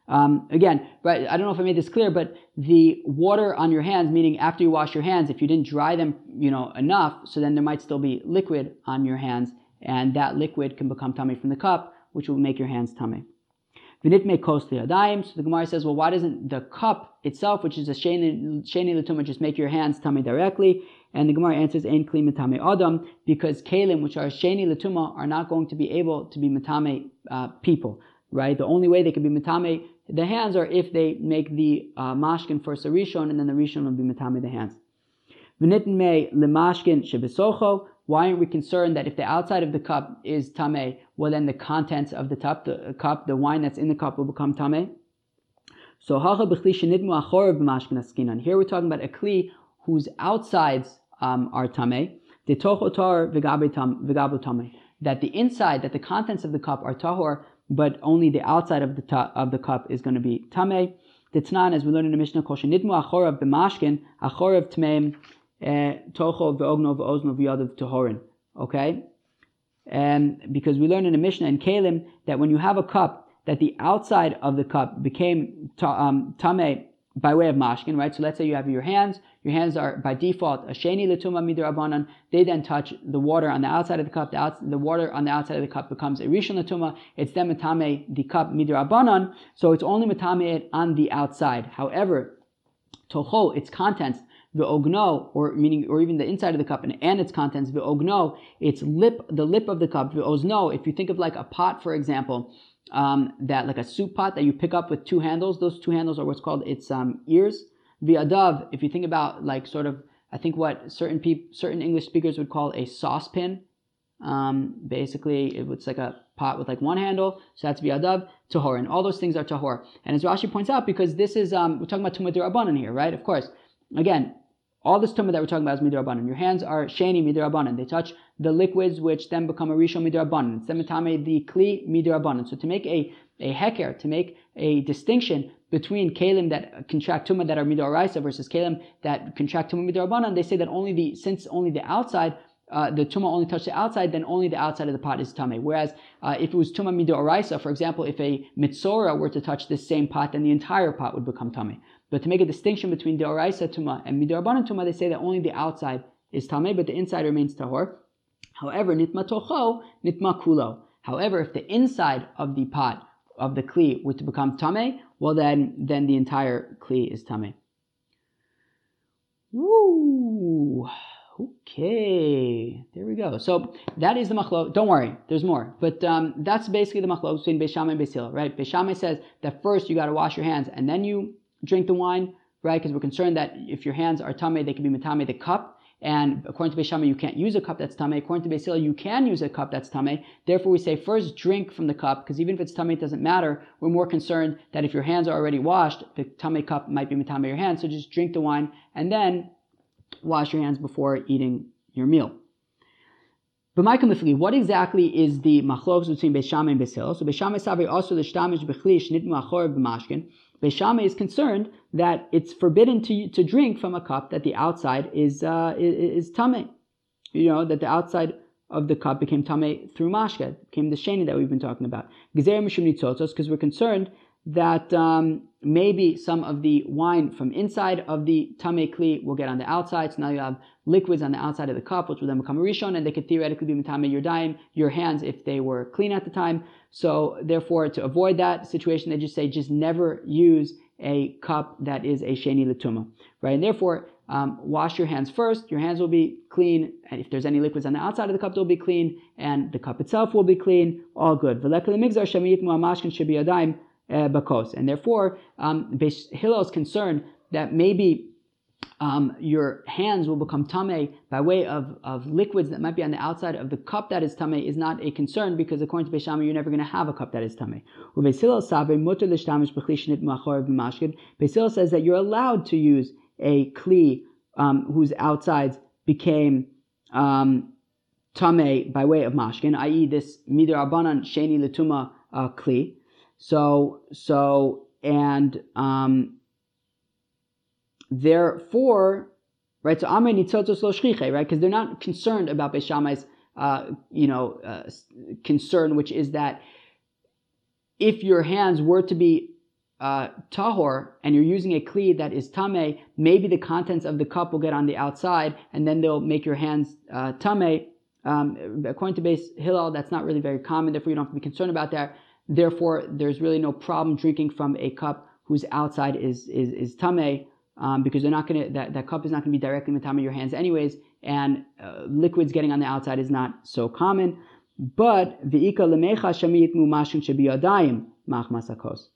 Um, again, right, I don't know if I made this clear, but the water on your hands, meaning after you wash your hands, if you didn't dry them, you know, enough, so then there might still be liquid on your hands, and that liquid can become tummy from the cup, which will make your hands tummy. Vinit may cost the adaim. So the Gemara says, well, why doesn't the cup itself, which is a sheni latuma, just make your hands tummy directly? And the Gemara answers, Ein kli matame adam, because kalim, which are sheni latuma, are not going to be able to be matame uh, people, right? The only way they can be matame the hands are if they make the uh, mashkin first a rishon, and then the rishon will be matame the hands. Lemashkin shebesocho. Why aren't we concerned that if the outside of the cup is tame, well then the contents of the cup, the cup, the wine that's in the cup will become tame? So. Here we're talking about a kli whose outsides um, are tame. V'gabu tame. That the inside, that the contents of the cup are tahor, but only the outside of the of the cup is going to be tame. The Tnan, as we learn in the Mishnah, kol shenidmu achorav b'mashkin, achorav tmeim eh, tocho ve'ogno ve'ozno v'yadav tohorin. Okay? And because we learn in the Mishnah in Kalim that when you have a cup, that the outside of the cup became um, tame by way of mashkin, right? So let's say you have your hands, your hands are by default a sheni letuma midrabanan. They then touch the water on the outside of the cup. The, outs- the water on the outside of the cup becomes a rishon letuma. It's then matame the cup midrabanan. So it's only matame it on the outside. However, toho its contents the ogno, or meaning, or even the inside of the cup and, and its contents, the ogno, its lip, the lip of the cup, the ozno. If you think of like a pot, for example, um, that like a soup pot that you pick up with two handles. Those two handles are what's called its um, ears. Viadav, if you think about like sort of, I think what certain people, certain English speakers would call a saucepan. Um, basically, it's like a pot with like one handle, so that's viadav, tahor, and all those things are tahor. And as Rashi points out, because this is um, we're talking about rabbanon here, right? Of course. Again, all this tumah that we're talking about is midrabanan. Your hands are sheni midrabanan. They touch the liquids which then become a rishon midrabanan. It's semitame the kli midrabanan. So to make a a heker, to make a distinction between kalim that contract tumah that are midoraisa versus kalim that contract tumah midrabanan, they say that only the since only the outside uh, the tuma only touched the outside, then only the outside of the pot is tame. Whereas uh, if it was tuma midoraisa, for example, if a mitzora were to touch this same pot, then the entire pot would become tame. But to make a distinction between the Oraisa Tuma and Midarbanan Tuma, they say that only the outside is Tameh, but the inside remains Tahor. However, Nitma Tocho, Nitma Kulo. However, if the inside of the pot, of the Kli, were to become Tameh, well then, then the entire Kli is Tameh. Woo! Okay, there we go. So that is the machlok. Don't worry, there's more. But um, that's basically the machlok between Beis Shammai and Beis Hillel, right? Beis Shammai says that first you got to wash your hands and then you drink the wine, right? Because we're concerned that if your hands are tame, they can be matame the cup. And according to Beis Shammai, you can't use a cup that's tame. According to Beis Hillel, you can use a cup that's tame. Therefore, we say first drink from the cup, because even if it's tame, it doesn't matter. We're more concerned that if your hands are already washed, the tame cup might be matame your hands. So just drink the wine and then wash your hands before eating your meal. But my what exactly is the machlokes between Beis Shammai and Beis So Beis Shammai Sabri also the shtamish bechli shnitmu achor b'mashkin. Beis Shammai is concerned that it's forbidden to, to drink from a cup that the outside is uh, is, is tame. You know that the outside of the cup became tame through mashka, became the sheni that we've been talking about. because we're concerned that um, maybe some of the wine from inside of the tame kli will get on the outside. So now you have liquids on the outside of the cup, which will then become a rishon, and they could theoretically be mitame your dime, your hands, if they were clean at the time. So therefore, to avoid that situation, they just say just never use a cup that is a sheni latuma, right? And therefore, um, wash your hands first. Your hands will be clean, and if there's any liquids on the outside of the cup, they'll be clean, and the cup itself will be clean. All good uh, bakos. And therefore, um, Hillel is concerned that maybe um, your hands will become tame by way of, of liquids that might be on the outside of the cup that is tame is not a concern because according to Beis Shammai, you're never going to have a cup that is tame. Beis says that you're allowed to use a kli um, whose outsides became um, tame by way of mashkin, i.e., this midrabanan sheni letuma uh, kli. So, so, and um, therefore, right? So, Amay nitzotos lo shchiche, right? Because they're not concerned about Beis Shammai's, uh, you know, uh, concern, which is that if your hands were to be uh, tahor and you're using a kli that is tame, maybe the contents of the cup will get on the outside and then they'll make your hands uh, tame. Um, according to Beis Hillel, that's not really very common. Therefore, you don't have to be concerned about that. Therefore, there's really no problem drinking from a cup whose outside is is, is tame, um, because they're not to that, that cup is not to be directly matame your hands anyways, and uh, liquids getting on the outside is not so common. But v'ika lemecha shamit mumashin shebiyadayim machmasakos.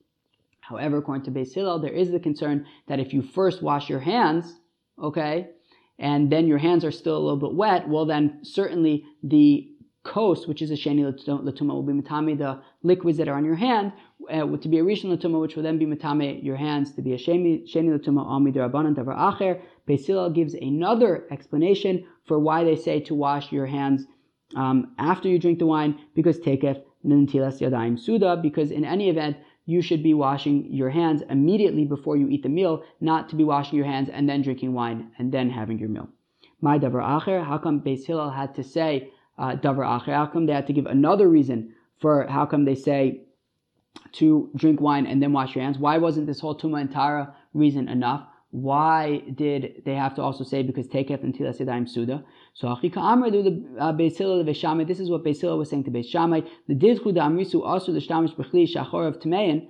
However, according to Beis Hillel, there is the concern that if you first wash your hands, okay, and then your hands are still a little bit wet, well, then certainly the kos, which is a sheni latuma, will be matame the liquids that are on your hand, uh, to be a rishon latuma, which will then be matame your hands to be a sheni latuma al midirabanan davar acher. Beis Hillel gives another explanation for why they say to wash your hands um, after you drink the wine, because tekef nintilas yadayim suda, because in any event, you should be washing your hands immediately before you eat the meal, not to be washing your hands and then drinking wine and then having your meal. My davar acher, how come Beis Hillel had to say davar acher. How come they had to give another reason for how come they say to drink wine and then wash your hands? Why wasn't this whole tuma and tara reason enough? Why did they have to also say because tekef and tilas yadayim suda? So achika amr do the uh, beisila the This is what beisila was saying to Beis Shammai. The didchu da amrisu also the shtamish bechli shachor of tmein,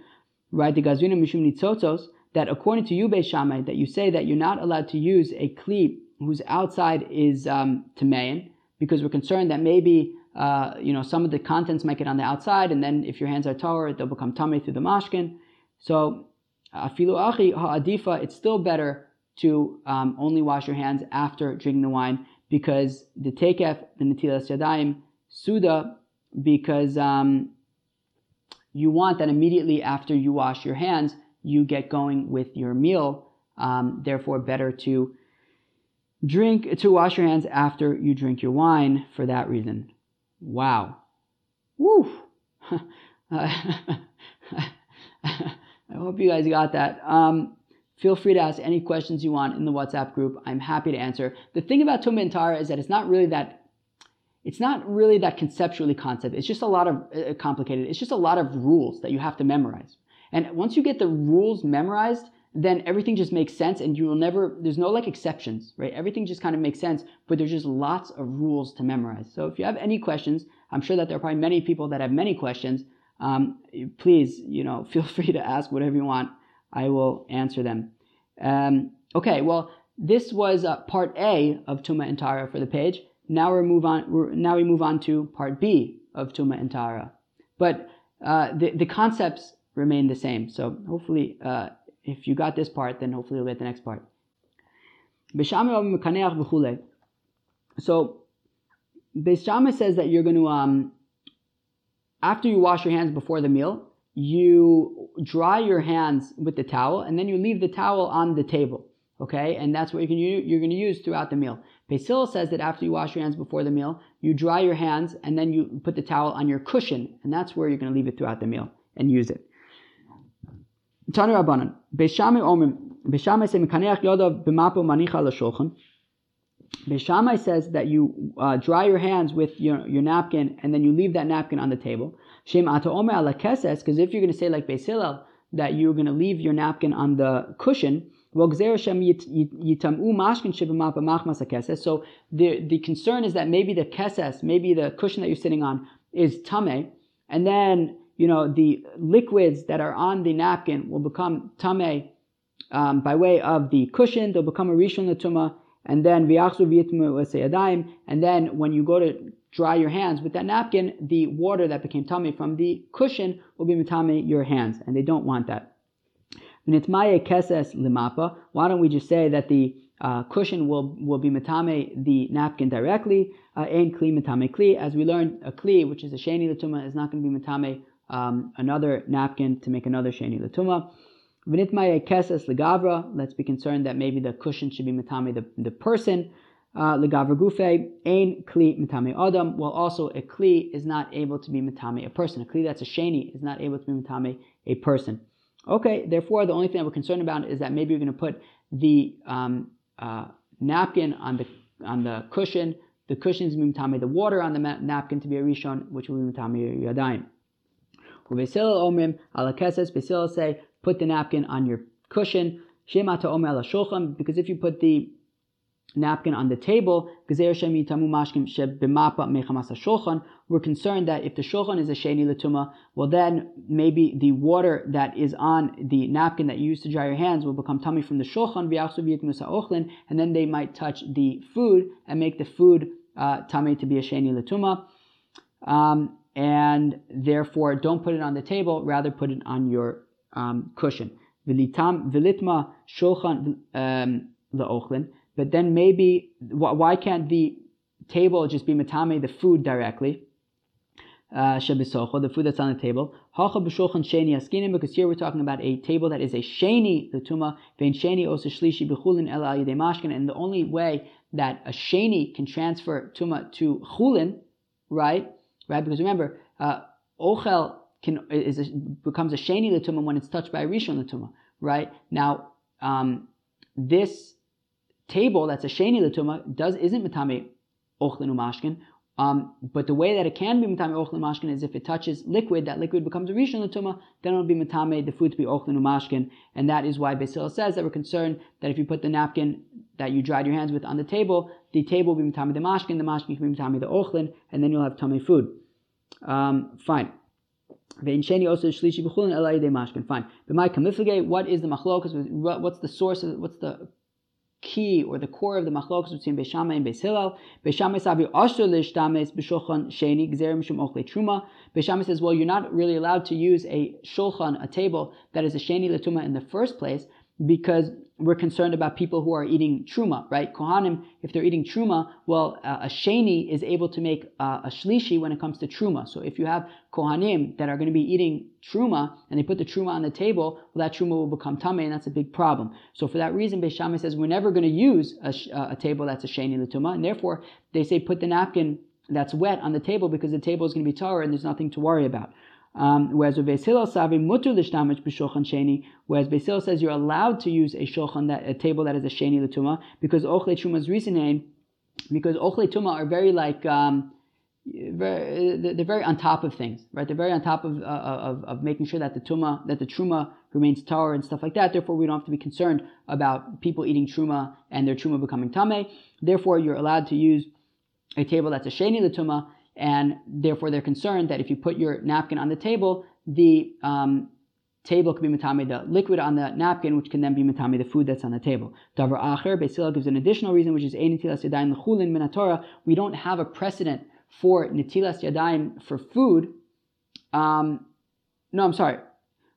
right? The gazuna mishum nitzotzos. That according to you Beis Shammai, that you say that you're not allowed to use a kli whose outside is um, tmein because we're concerned that maybe uh, you know some of the contents might get on the outside, and then if your hands are tahor, they'll become tummy through the mashkin. So afilu achi ha'adifa, it's still better to um, only wash your hands after drinking the wine because the tekef, the netilas yadayim, suda, because um, you want that immediately after you wash your hands, you get going with your meal. Um, therefore, better to Drink to wash your hands after you drink your wine for that reason. Wow. Woo. I hope you guys got that. Um, feel free to ask any questions you want in the WhatsApp group. I'm happy to answer. The thing about Tumah and Tara is that it's not really that it's not really that conceptually concept. It's just a lot of uh, complicated. It's just a lot of rules that you have to memorize. And once you get the rules memorized, then everything just makes sense and you will never, there's no like exceptions, right? Everything just kind of makes sense, but there's just lots of rules to memorize. So if you have any questions, I'm sure that there are probably many people that have many questions. Um, please, you know, feel free to ask whatever you want. I will answer them. Um, okay, well, this was uh, part A of Tuma and Tara for the page. Now we move on. Now we move on to part B of Tuma and Tara, but uh, the the concepts remain the same. So hopefully, uh, if you got this part, then hopefully you'll get the next part. So Beis says that you're going to um, after you wash your hands before the meal, you dry your hands with the towel, and then you leave the towel on the table. Okay, and that's what you can you're going to use throughout the meal. Basil says that after you wash your hands before the meal, you dry your hands and then you put the towel on your cushion, and that's where you're going to leave it throughout the meal and use it. Tanu Rabbanan, Beis Shammai Omrim, Beis Shammai say Mekaneach Yodav b'mapo manicha l'shulchan. Beis Shammai says that you uh, dry your hands with your, your napkin and then you leave that napkin on the table. Shem ata omer ala keses, because if you're going to say like Beis that you're going to leave your napkin on the cushion, so the, the concern is that maybe the keses, maybe the cushion that you're sitting on is tame, and then you know the liquids that are on the napkin will become tame um, by way of the cushion. They'll become a rishon latuma, and then viachsu and then when you go to dry your hands with that napkin, the water that became tame from the cushion will be matame your hands, and they don't want that. limapa. Why don't we just say that the uh, cushion will, will be matame the napkin directly? Ain uh, kli matame kli. As we learned, a kli, which is a sheni latuma, is not going to be matame um, another napkin to make another sheni latuma. V'nitmaye keses legavra. Let's be concerned that maybe the cushion should be matame the, the person. Uh, legavra gufe ain kli matame adam. Well, also a kli is not able to be matame a person. A kli that's a sheni is not able to be matame a person. Okay, therefore, the only thing that we're concerned about is that maybe you're going to put the um, uh, napkin on the on the cushion. The cushion is mitame the water on the napkin to be a rishon, which will be mitame yadayim. Omrim say put the napkin on your cushion. Shemata omer because if you put the napkin on the table. We're concerned that if the shulchan is a sheni latuma, well then maybe the water that is on the napkin that you use to dry your hands will become tummy from the shulchan, and then they might touch the food and make the food uh, tummy to be a sheni latuma. Um, and therefore, don't put it on the table, rather put it on your um, cushion. Vilitma shulchan um. But then maybe why can't the table just be matame the food directly? Uh, the food that's on the table. because here we're talking about a table that is a sheni the tuma sheni shlishi and the only way that a sheni can transfer tuma to chulin, right, right, because remember, uh, ochel can is a, becomes a sheni tuma when it's touched by a rishon tuma, right? Now, um, this table that's a sheni latuma does isn't mitame ochlin umashkin. Um, but the way that it can be matame ochlin umashkin is if it touches liquid, that liquid becomes a rishon latuma, then it'll be matame the food to be ochlin umashkin, and that is why Basil says that we're concerned that if you put the napkin that you dried your hands with on the table, the table will be mitame the mashkin, the mashkin can be mitame the ochlin, and then you'll have tummy food. Um, fine. also shlishi b'chulin elai de mashkin. Fine. My kamiflige, what is the machlokas? What's the source of what's the key or the core of the machlokas between Beis and Beis Hillel. Beis sabi asher lishtames b'shulchan sheni gzerim ochle truma. Says, well, you're not really allowed to use a shulchan, a table that is a sheni letuma in the first place, because we're concerned about people who are eating truma, right? Kohanim, if they're eating truma, well, uh, a sheni is able to make uh, a shlishi when it comes to truma. So if you have kohanim that are going to be eating truma and they put the truma on the table, well, that truma will become tame, and that's a big problem. So for that reason, Beis Shammai says we're never going to use a, uh, a, table that's a sheni l'tuma, and therefore they say put the napkin that's wet on the table because the table is going to be tar and there's nothing to worry about. Um, whereas Beis Hillel savi mutu b'shulchan sheni, whereas says you're allowed to use a shulchan that a table that is a sheni l'tuma because ochle truma's reasoning, because ochle tuma are very like um, very, they're very on top of things, right? They're very on top of, uh, of, of making sure that the tuma, that the truma remains tar and stuff like that. Therefore, we don't have to be concerned about people eating truma and their truma becoming tame. Therefore, you're allowed to use a table that's a sheni l'tuma and therefore they're concerned that if you put your napkin on the table, the um, table could be matame the liquid on the napkin, which can then be matame the food that's on the table. Davar acher, Beis gives an additional reason, which is netilas yadayim lechulin minatora. We don't have a precedent for netilas yadayim for food. Um, no, I'm sorry.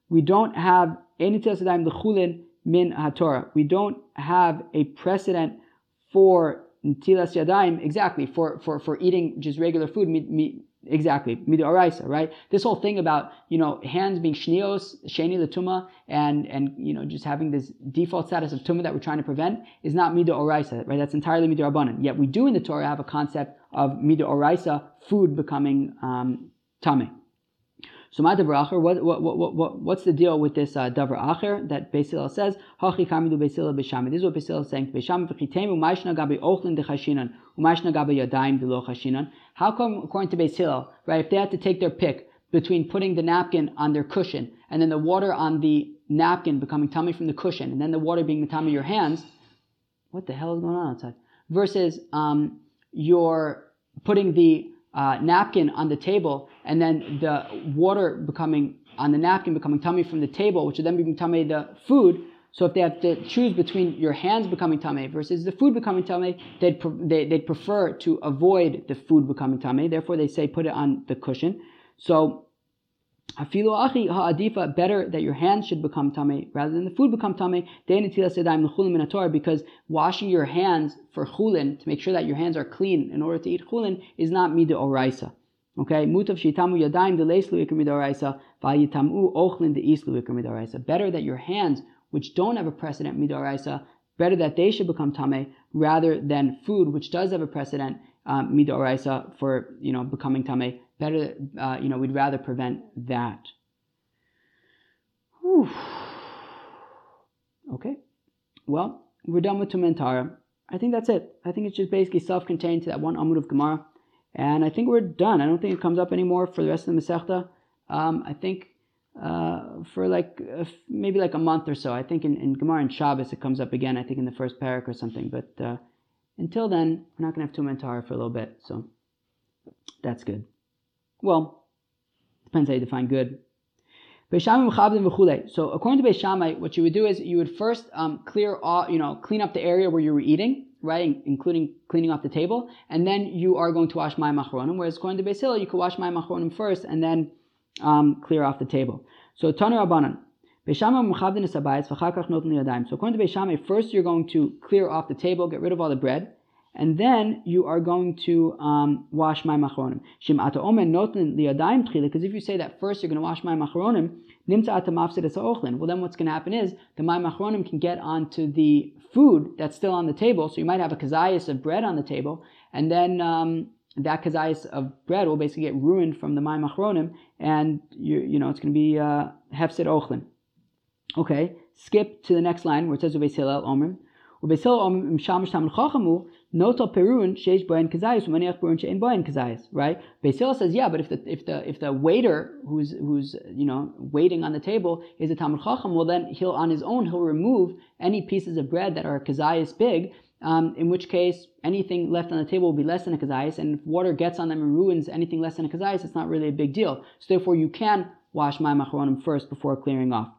We don't have netilas yadayim lechulin min haTorah. We don't have a precedent for netilas yadayim exactly for for for eating just regular food. Exactly, midoraisa, right? This whole thing about you know hands being shnios, sheni latuma, and and you know just having this default status of tuma that we're trying to prevent is not midoraisa, right? That's entirely midorabanan. Yet we do in the Torah have a concept of midoraisa, food becoming um, tame. So ma acher, what, what, what, what, what's the deal with this uh, davar acher that says? Kamidu Basil b'shami. This is what Basil is saying. How come, according to Basil, right, if they had to take their pick between putting the napkin on their cushion and then the water on the napkin becoming tummy from the cushion and then the water being the tummy of your hands, what the hell is going on outside? Versus um, you're putting the uh, napkin on the table and then the water becoming on the napkin becoming tummy from the table, which would then be tummy the food. So if they have to choose between your hands becoming tummy versus the food becoming tummy, they'd, they, would prefer to avoid the food becoming tummy. Therefore, they say put it on the cushion. So Afilu achi ha'adifa, better that your hands should become tummy rather than the food become tummy. Because washing your hands for chulin, to make sure that your hands are clean in order to eat chulin, is not mida oraisa. Okay, mutav shitamu yadayim leislu ikar midoraisa, vayitamu ochlin deislu midoraisa. Better that your hands, which don't have a precedent midoraisa, better that they should become tame rather than food, which does have a precedent um, midoraisa for you know becoming tame better, uh, you know, we'd rather prevent that. Whew. Okay, well, we're done with Tumantara. I think that's it. I think it's just basically self-contained to that one Amud of Gemara. And I think we're done. I don't think it comes up anymore for the rest of the Masechta. Um, I think uh, for like uh, maybe like a month or so. I think in, in Gemara and Shabbos it comes up again. I think in the first parak or something. But uh, until then, we're not going to have Tumantara for a little bit. So that's good. Well, depends how you define good. So according to Beis Shammai, what you would do is you would first um, clear off, you know, clean up the area where you were eating, right, including cleaning off the table, and then you are going to wash mayim achronim. Whereas according to Beis Hillel, you could wash mayim achronim first and then um, clear off the table. So Tanu Rabbanan. So according to Beis first you're going to clear off the table, get rid of all the bread, and then you are going to um, wash mayim achronim. Shim ata omen noten liyadayim tchila, because if you say that first you're going to wash mayim achronim, nimta ata mafsid ochlin. Well, then what's going to happen is the mayim achronim can get onto the food that's still on the table. So you might have a kazayas of bread on the table, and then um, that kazayas of bread will basically get ruined from the my machronim, and you you know it's going to be uh, ochlin. Okay, skip to the next line where it says Ubeis Hillel Omer. Omer Tam perun sheish boyan kazayis umaniach perun shein boyan kazayis. Right? Basil says, yeah, but if the if the if the waiter who's who's you know waiting on the table is a talmud chacham, well then he'll on his own he'll remove any pieces of bread that are kazayis big. Um, in which case anything left on the table will be less than a kazayis, and if water gets on them and ruins anything less than a kazayis, it's not really a big deal. So therefore, you can wash mayim achronim first before clearing off.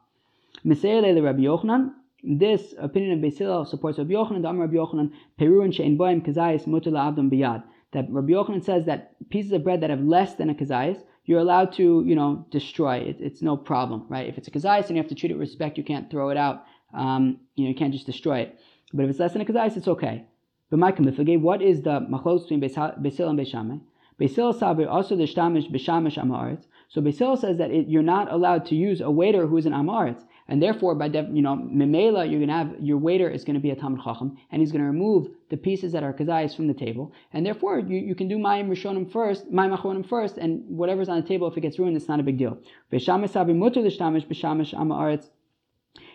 Rabbi Yochanan, this opinion of Basil supports Rabbi Yochanan, the Rabbi Yochanan, Perun she'en boim kazayis mutal avdom biyad. That Rabbi Yochanan says that pieces of bread that have less than a kazayis, you're allowed to, you know, destroy. It, it's no problem, right? If it's a kazayis and you have to treat it with respect, you can't throw it out. Um, you know, you can't just destroy it. But if it's less than a kazayis, it's okay. But my what is the machlos between Basil and Beis Shammai? Basil sabir also the shtamish b'shamish amaretz. So Basil says that it, you're not allowed to use a waiter who is an amaretz. And therefore, by def, you know, memela, you're gonna have your waiter is gonna be a talmud chacham, and he's gonna remove the pieces that are kazayas from the table, and therefore you, you can do mayim rishonim first, mayim achronim first, and whatever's on the table, if it gets ruined, it's not a big deal.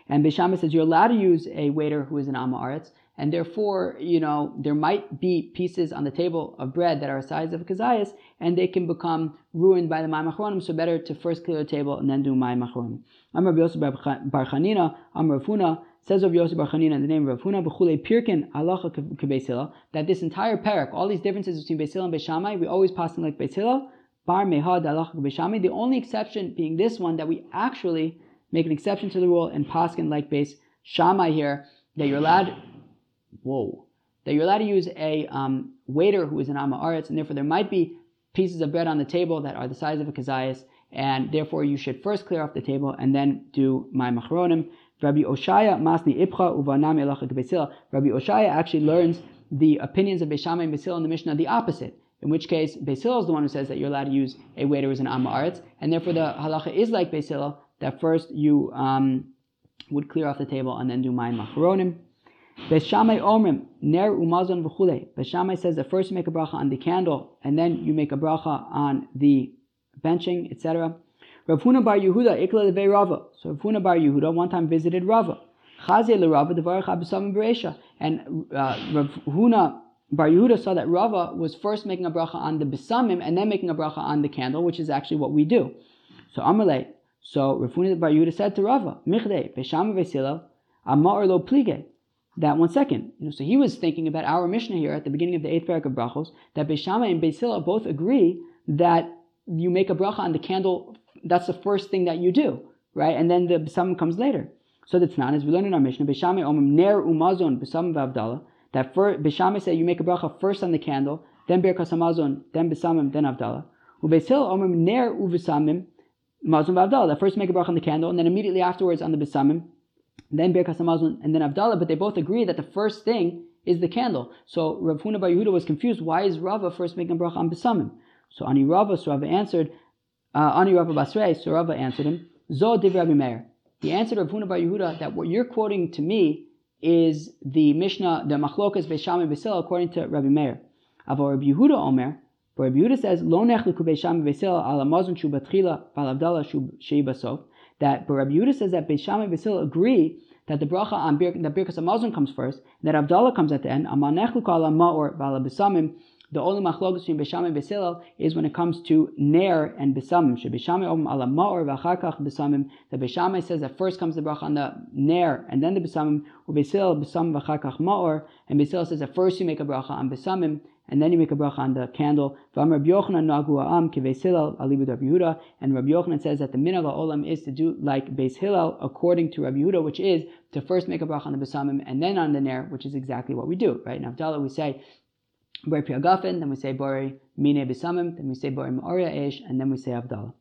And Beishamis says you're allowed to use a waiter who is an Amaretz, and therefore, you know, there might be pieces on the table of bread that are size of kazayas, and they can become ruined by the Ma'im so better to first clear the table and then do Ma'im Achronim. Amr Yosef Bar Chanina, Amr Rav Huna, says of Yosef Bar Chanina in the name of Rav Huna, B'chule Pirkin, Halacha K'Beisila, that this entire parak, all these differences between Beisila and Beis Shammai, we always pass them like Beisila, Bar Mehad Halacha K'Beishamai, the only exception being this one that we actually make an exception to the rule and paskin like Beis Shammai here that you're allowed. Whoa, that you're allowed to use a um, waiter who is an Amma Aretz, and therefore there might be pieces of bread on the table that are the size of a kazayas, and therefore you should first clear off the table and then do mayim achronim. Rabbi Oshaya Masni Ipcha Uvanam. Rabbi Oshaya actually learns the opinions of Beis Shammai and Basil in the Mishnah the opposite. In which case, Basil is the one who says that you're allowed to use a waiter as an Amma and therefore the halacha is like Basil, that first you um, would clear off the table and then do mayim achronim. Beis Shammai omrim ner umazon v'chule. Beis Shammai says that first you make a bracha on the candle and then you make a bracha on the benching, etc. Rav Huna bar Yehuda ikla levei Rava. So Rav Huna bar Yehuda one time visited Rava. Chazir le Rava devarach abisamim beresha. And uh, Rav Huna bar Yehuda saw that Rava was first making a bracha on the bisamim and then making a bracha on the candle, which is actually what we do. So Amalei. So Rav Huna bar Yehuda said to Rava, Michdei besham vesila amar lo plige. That one second. You know, so he was thinking about our Mishnah here at the beginning of the eighth parak of brachos that Beis Shammai and Beisila both agree that you make a bracha on the candle that's the first thing that you do, right? And then the besamim comes later. So the Tanan is we learn in our Mishnah, Beis Shammai omim ner umazon besamim v'avdala, that for Beis Shammai say you make a bracha first on the candle, then birkas hamazon, then besamim, then avdala. Ubesil omim ner uvesamim mazon v'avdala, that first make a bracha on the candle, and then immediately afterwards on the besamim, then birkas hamazon, and then avdala, but they both agree that the first thing is the candle. So Rav Huna Bar Yehuda was confused. Why is Rava first making bracha on besamim? So Ani Rava, so Rava answered, uh, Ani Rava Basrei, so Rava answered him, Zo div Rabbi Meir. The answer to Rav Bar Yehuda that what you're quoting to me is the Mishnah, the Machlokas Beis Shammai Basil, according to Rabbi Meir. Avo Rabbi Yehuda Omer, but Rabbi Yehuda says, Lo nechliku Beis Shammai Basil ala mazon shu batchila palavdala shu basov. That, Rabbi Yehuda says that Beis Shammai Basil agree that the bracha on Bir, that Birkas Hamazon comes first, and that Avdallah comes at the end. Amanechlu ala ma'or vala besamim the only machlokas between Beis Shammai and Beis Hillel is when it comes to Ner and Besamim. Shebishame om ala ma'or v'achakach Besamim. The Beis Shammai says that first comes the bracha on the Ner and then the Besamim. Ubesilel Besamim v'achakach ma'or. And Beis Hillel says that first you make a bracha on Besamim and then you make a bracha on the candle. And Rabbi Yochanan says that the minhag olam is to do like Beis Hillel according to Rabbi Yehuda, which is to first make a bracha on the besamim and then on the ner, which is exactly what we do. Right? In Avdallah we say Bori Priagafen, then we say Bori Mine Bisamim, then we say Bori Ma'oria Eish, and then we say Avdallah.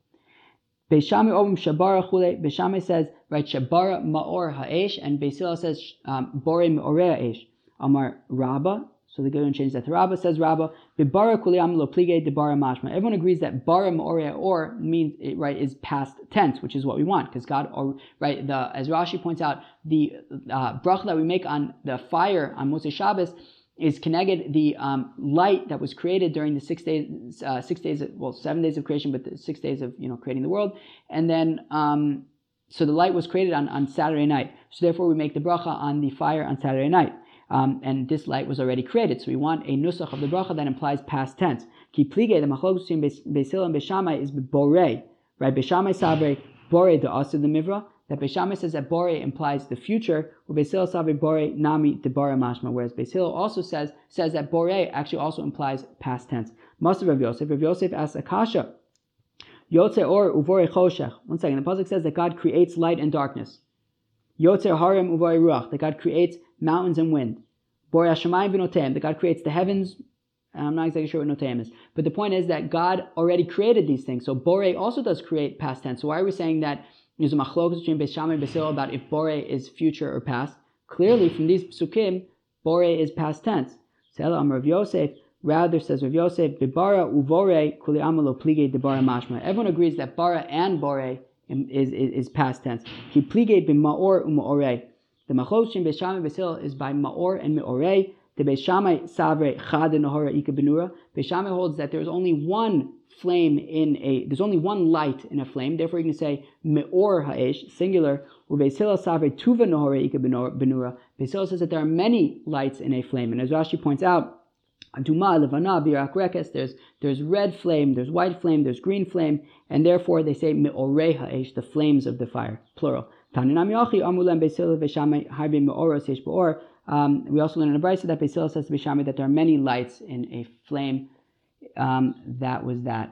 Beis Shammai Ovim Shabara Chule, Beis Shammai says, right, Shabara Ma'or Ha'esh, and Beisila says, um, Bori Ma'oria Eish. Amar Rabba, so the Gemara changes that to says Rabba, Bibara Kuliyam Lo Plige Debara Mashma. Everyone agrees that Bara Ma'oria Or means, right, is past tense, which is what we want, because God, or, right, the, as Rashi points out, the uh, bracha that we make on the fire on Motzei Shabbos, is connected the um, light that was created during the six days, uh, six days, of, well, seven days of creation, but the six days of you know creating the world, and then um, so the light was created on, on Saturday night. So therefore, we make the bracha on the fire on Saturday night, um, and this light was already created. So we want a nusach of the bracha that implies past tense. Ki plige the machlok between Beis Hillel and Beis Shammai is bore, right? Beis Shammai sabre bore the asid the mivra that Beis Shammai says that Bore implies the future, where Basil Savi Bore Nami Debara Mashma, whereas Basil also says says that Bore actually also implies past tense. Master Rav Yosef, Rav Yosef asks Akasha, Yotze or Uvore Choshech. One second, the Pasuk says that God creates light and darkness. Yotze Harim Uvore Ruach, that God creates mountains and wind. Bore Hashemayim V'Notem, that God creates the heavens, I'm not exactly sure what Notem is. But the point is that God already created these things. So Bore also does create past tense. So why are we saying that there's a machlokas between Beis and Basil about if Bore is future or past. Clearly, from these psukim, Bore is past tense. Sela Amar Rav Yosef, rather says Rav Yosef, Bibara uvore kuli amalo plige debara mashma. Everyone agrees that bara and bore is, is, is past tense. He plige b'maor u'maore. The machlokas between Beis is by maor and meore. The Beis savre chad nahora ika benura. Beis holds that there is only one flame in a, there's only one light in a flame, therefore you can say me'or ha'esh, singular, u'beisila save tuva nohore ika benura. Says that there are many lights in a flame, and as Rashi points out, Aduma, Levana, Birak there's there's red flame, there's white flame, there's green flame, and therefore they say me'ore ha'esh, the flames of the fire, plural. Harbi. Um, we also learn in the Brisa that Beisila says to Beis Shammai that there are many lights in a flame um, that was that.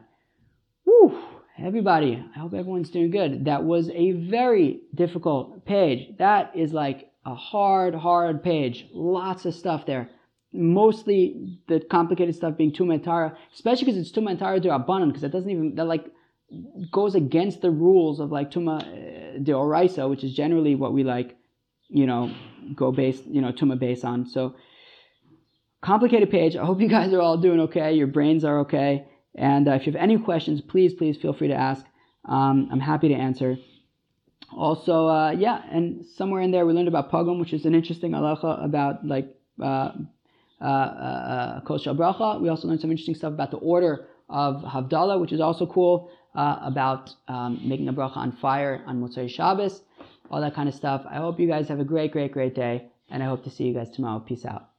Woo! everybody, I hope everyone's doing good. That was a very difficult page. That is like a hard, hard page. Lots of stuff there. Mostly the complicated stuff being Tumantara, especially because it's Tumantara de Abanan, because it doesn't even, that like goes against the rules of like Tuma uh, de Oraisa, which is generally what we like, you know, go based, you know, Tuma base on. So, complicated page. I hope you guys are all doing okay. Your brains are okay. And uh, if you have any questions, please, please feel free to ask. Um, I'm happy to answer. Also, uh, yeah, and somewhere in there we learned about pogrom, which is an interesting halacha about like uh, uh, uh, kosher bracha. We also learned some interesting stuff about the order of Havdalah, which is also cool, uh, about um, making a bracha on fire on Motzei Shabbos, all that kind of stuff. I hope you guys have a great, great, great day, and I hope to see you guys tomorrow. Peace out.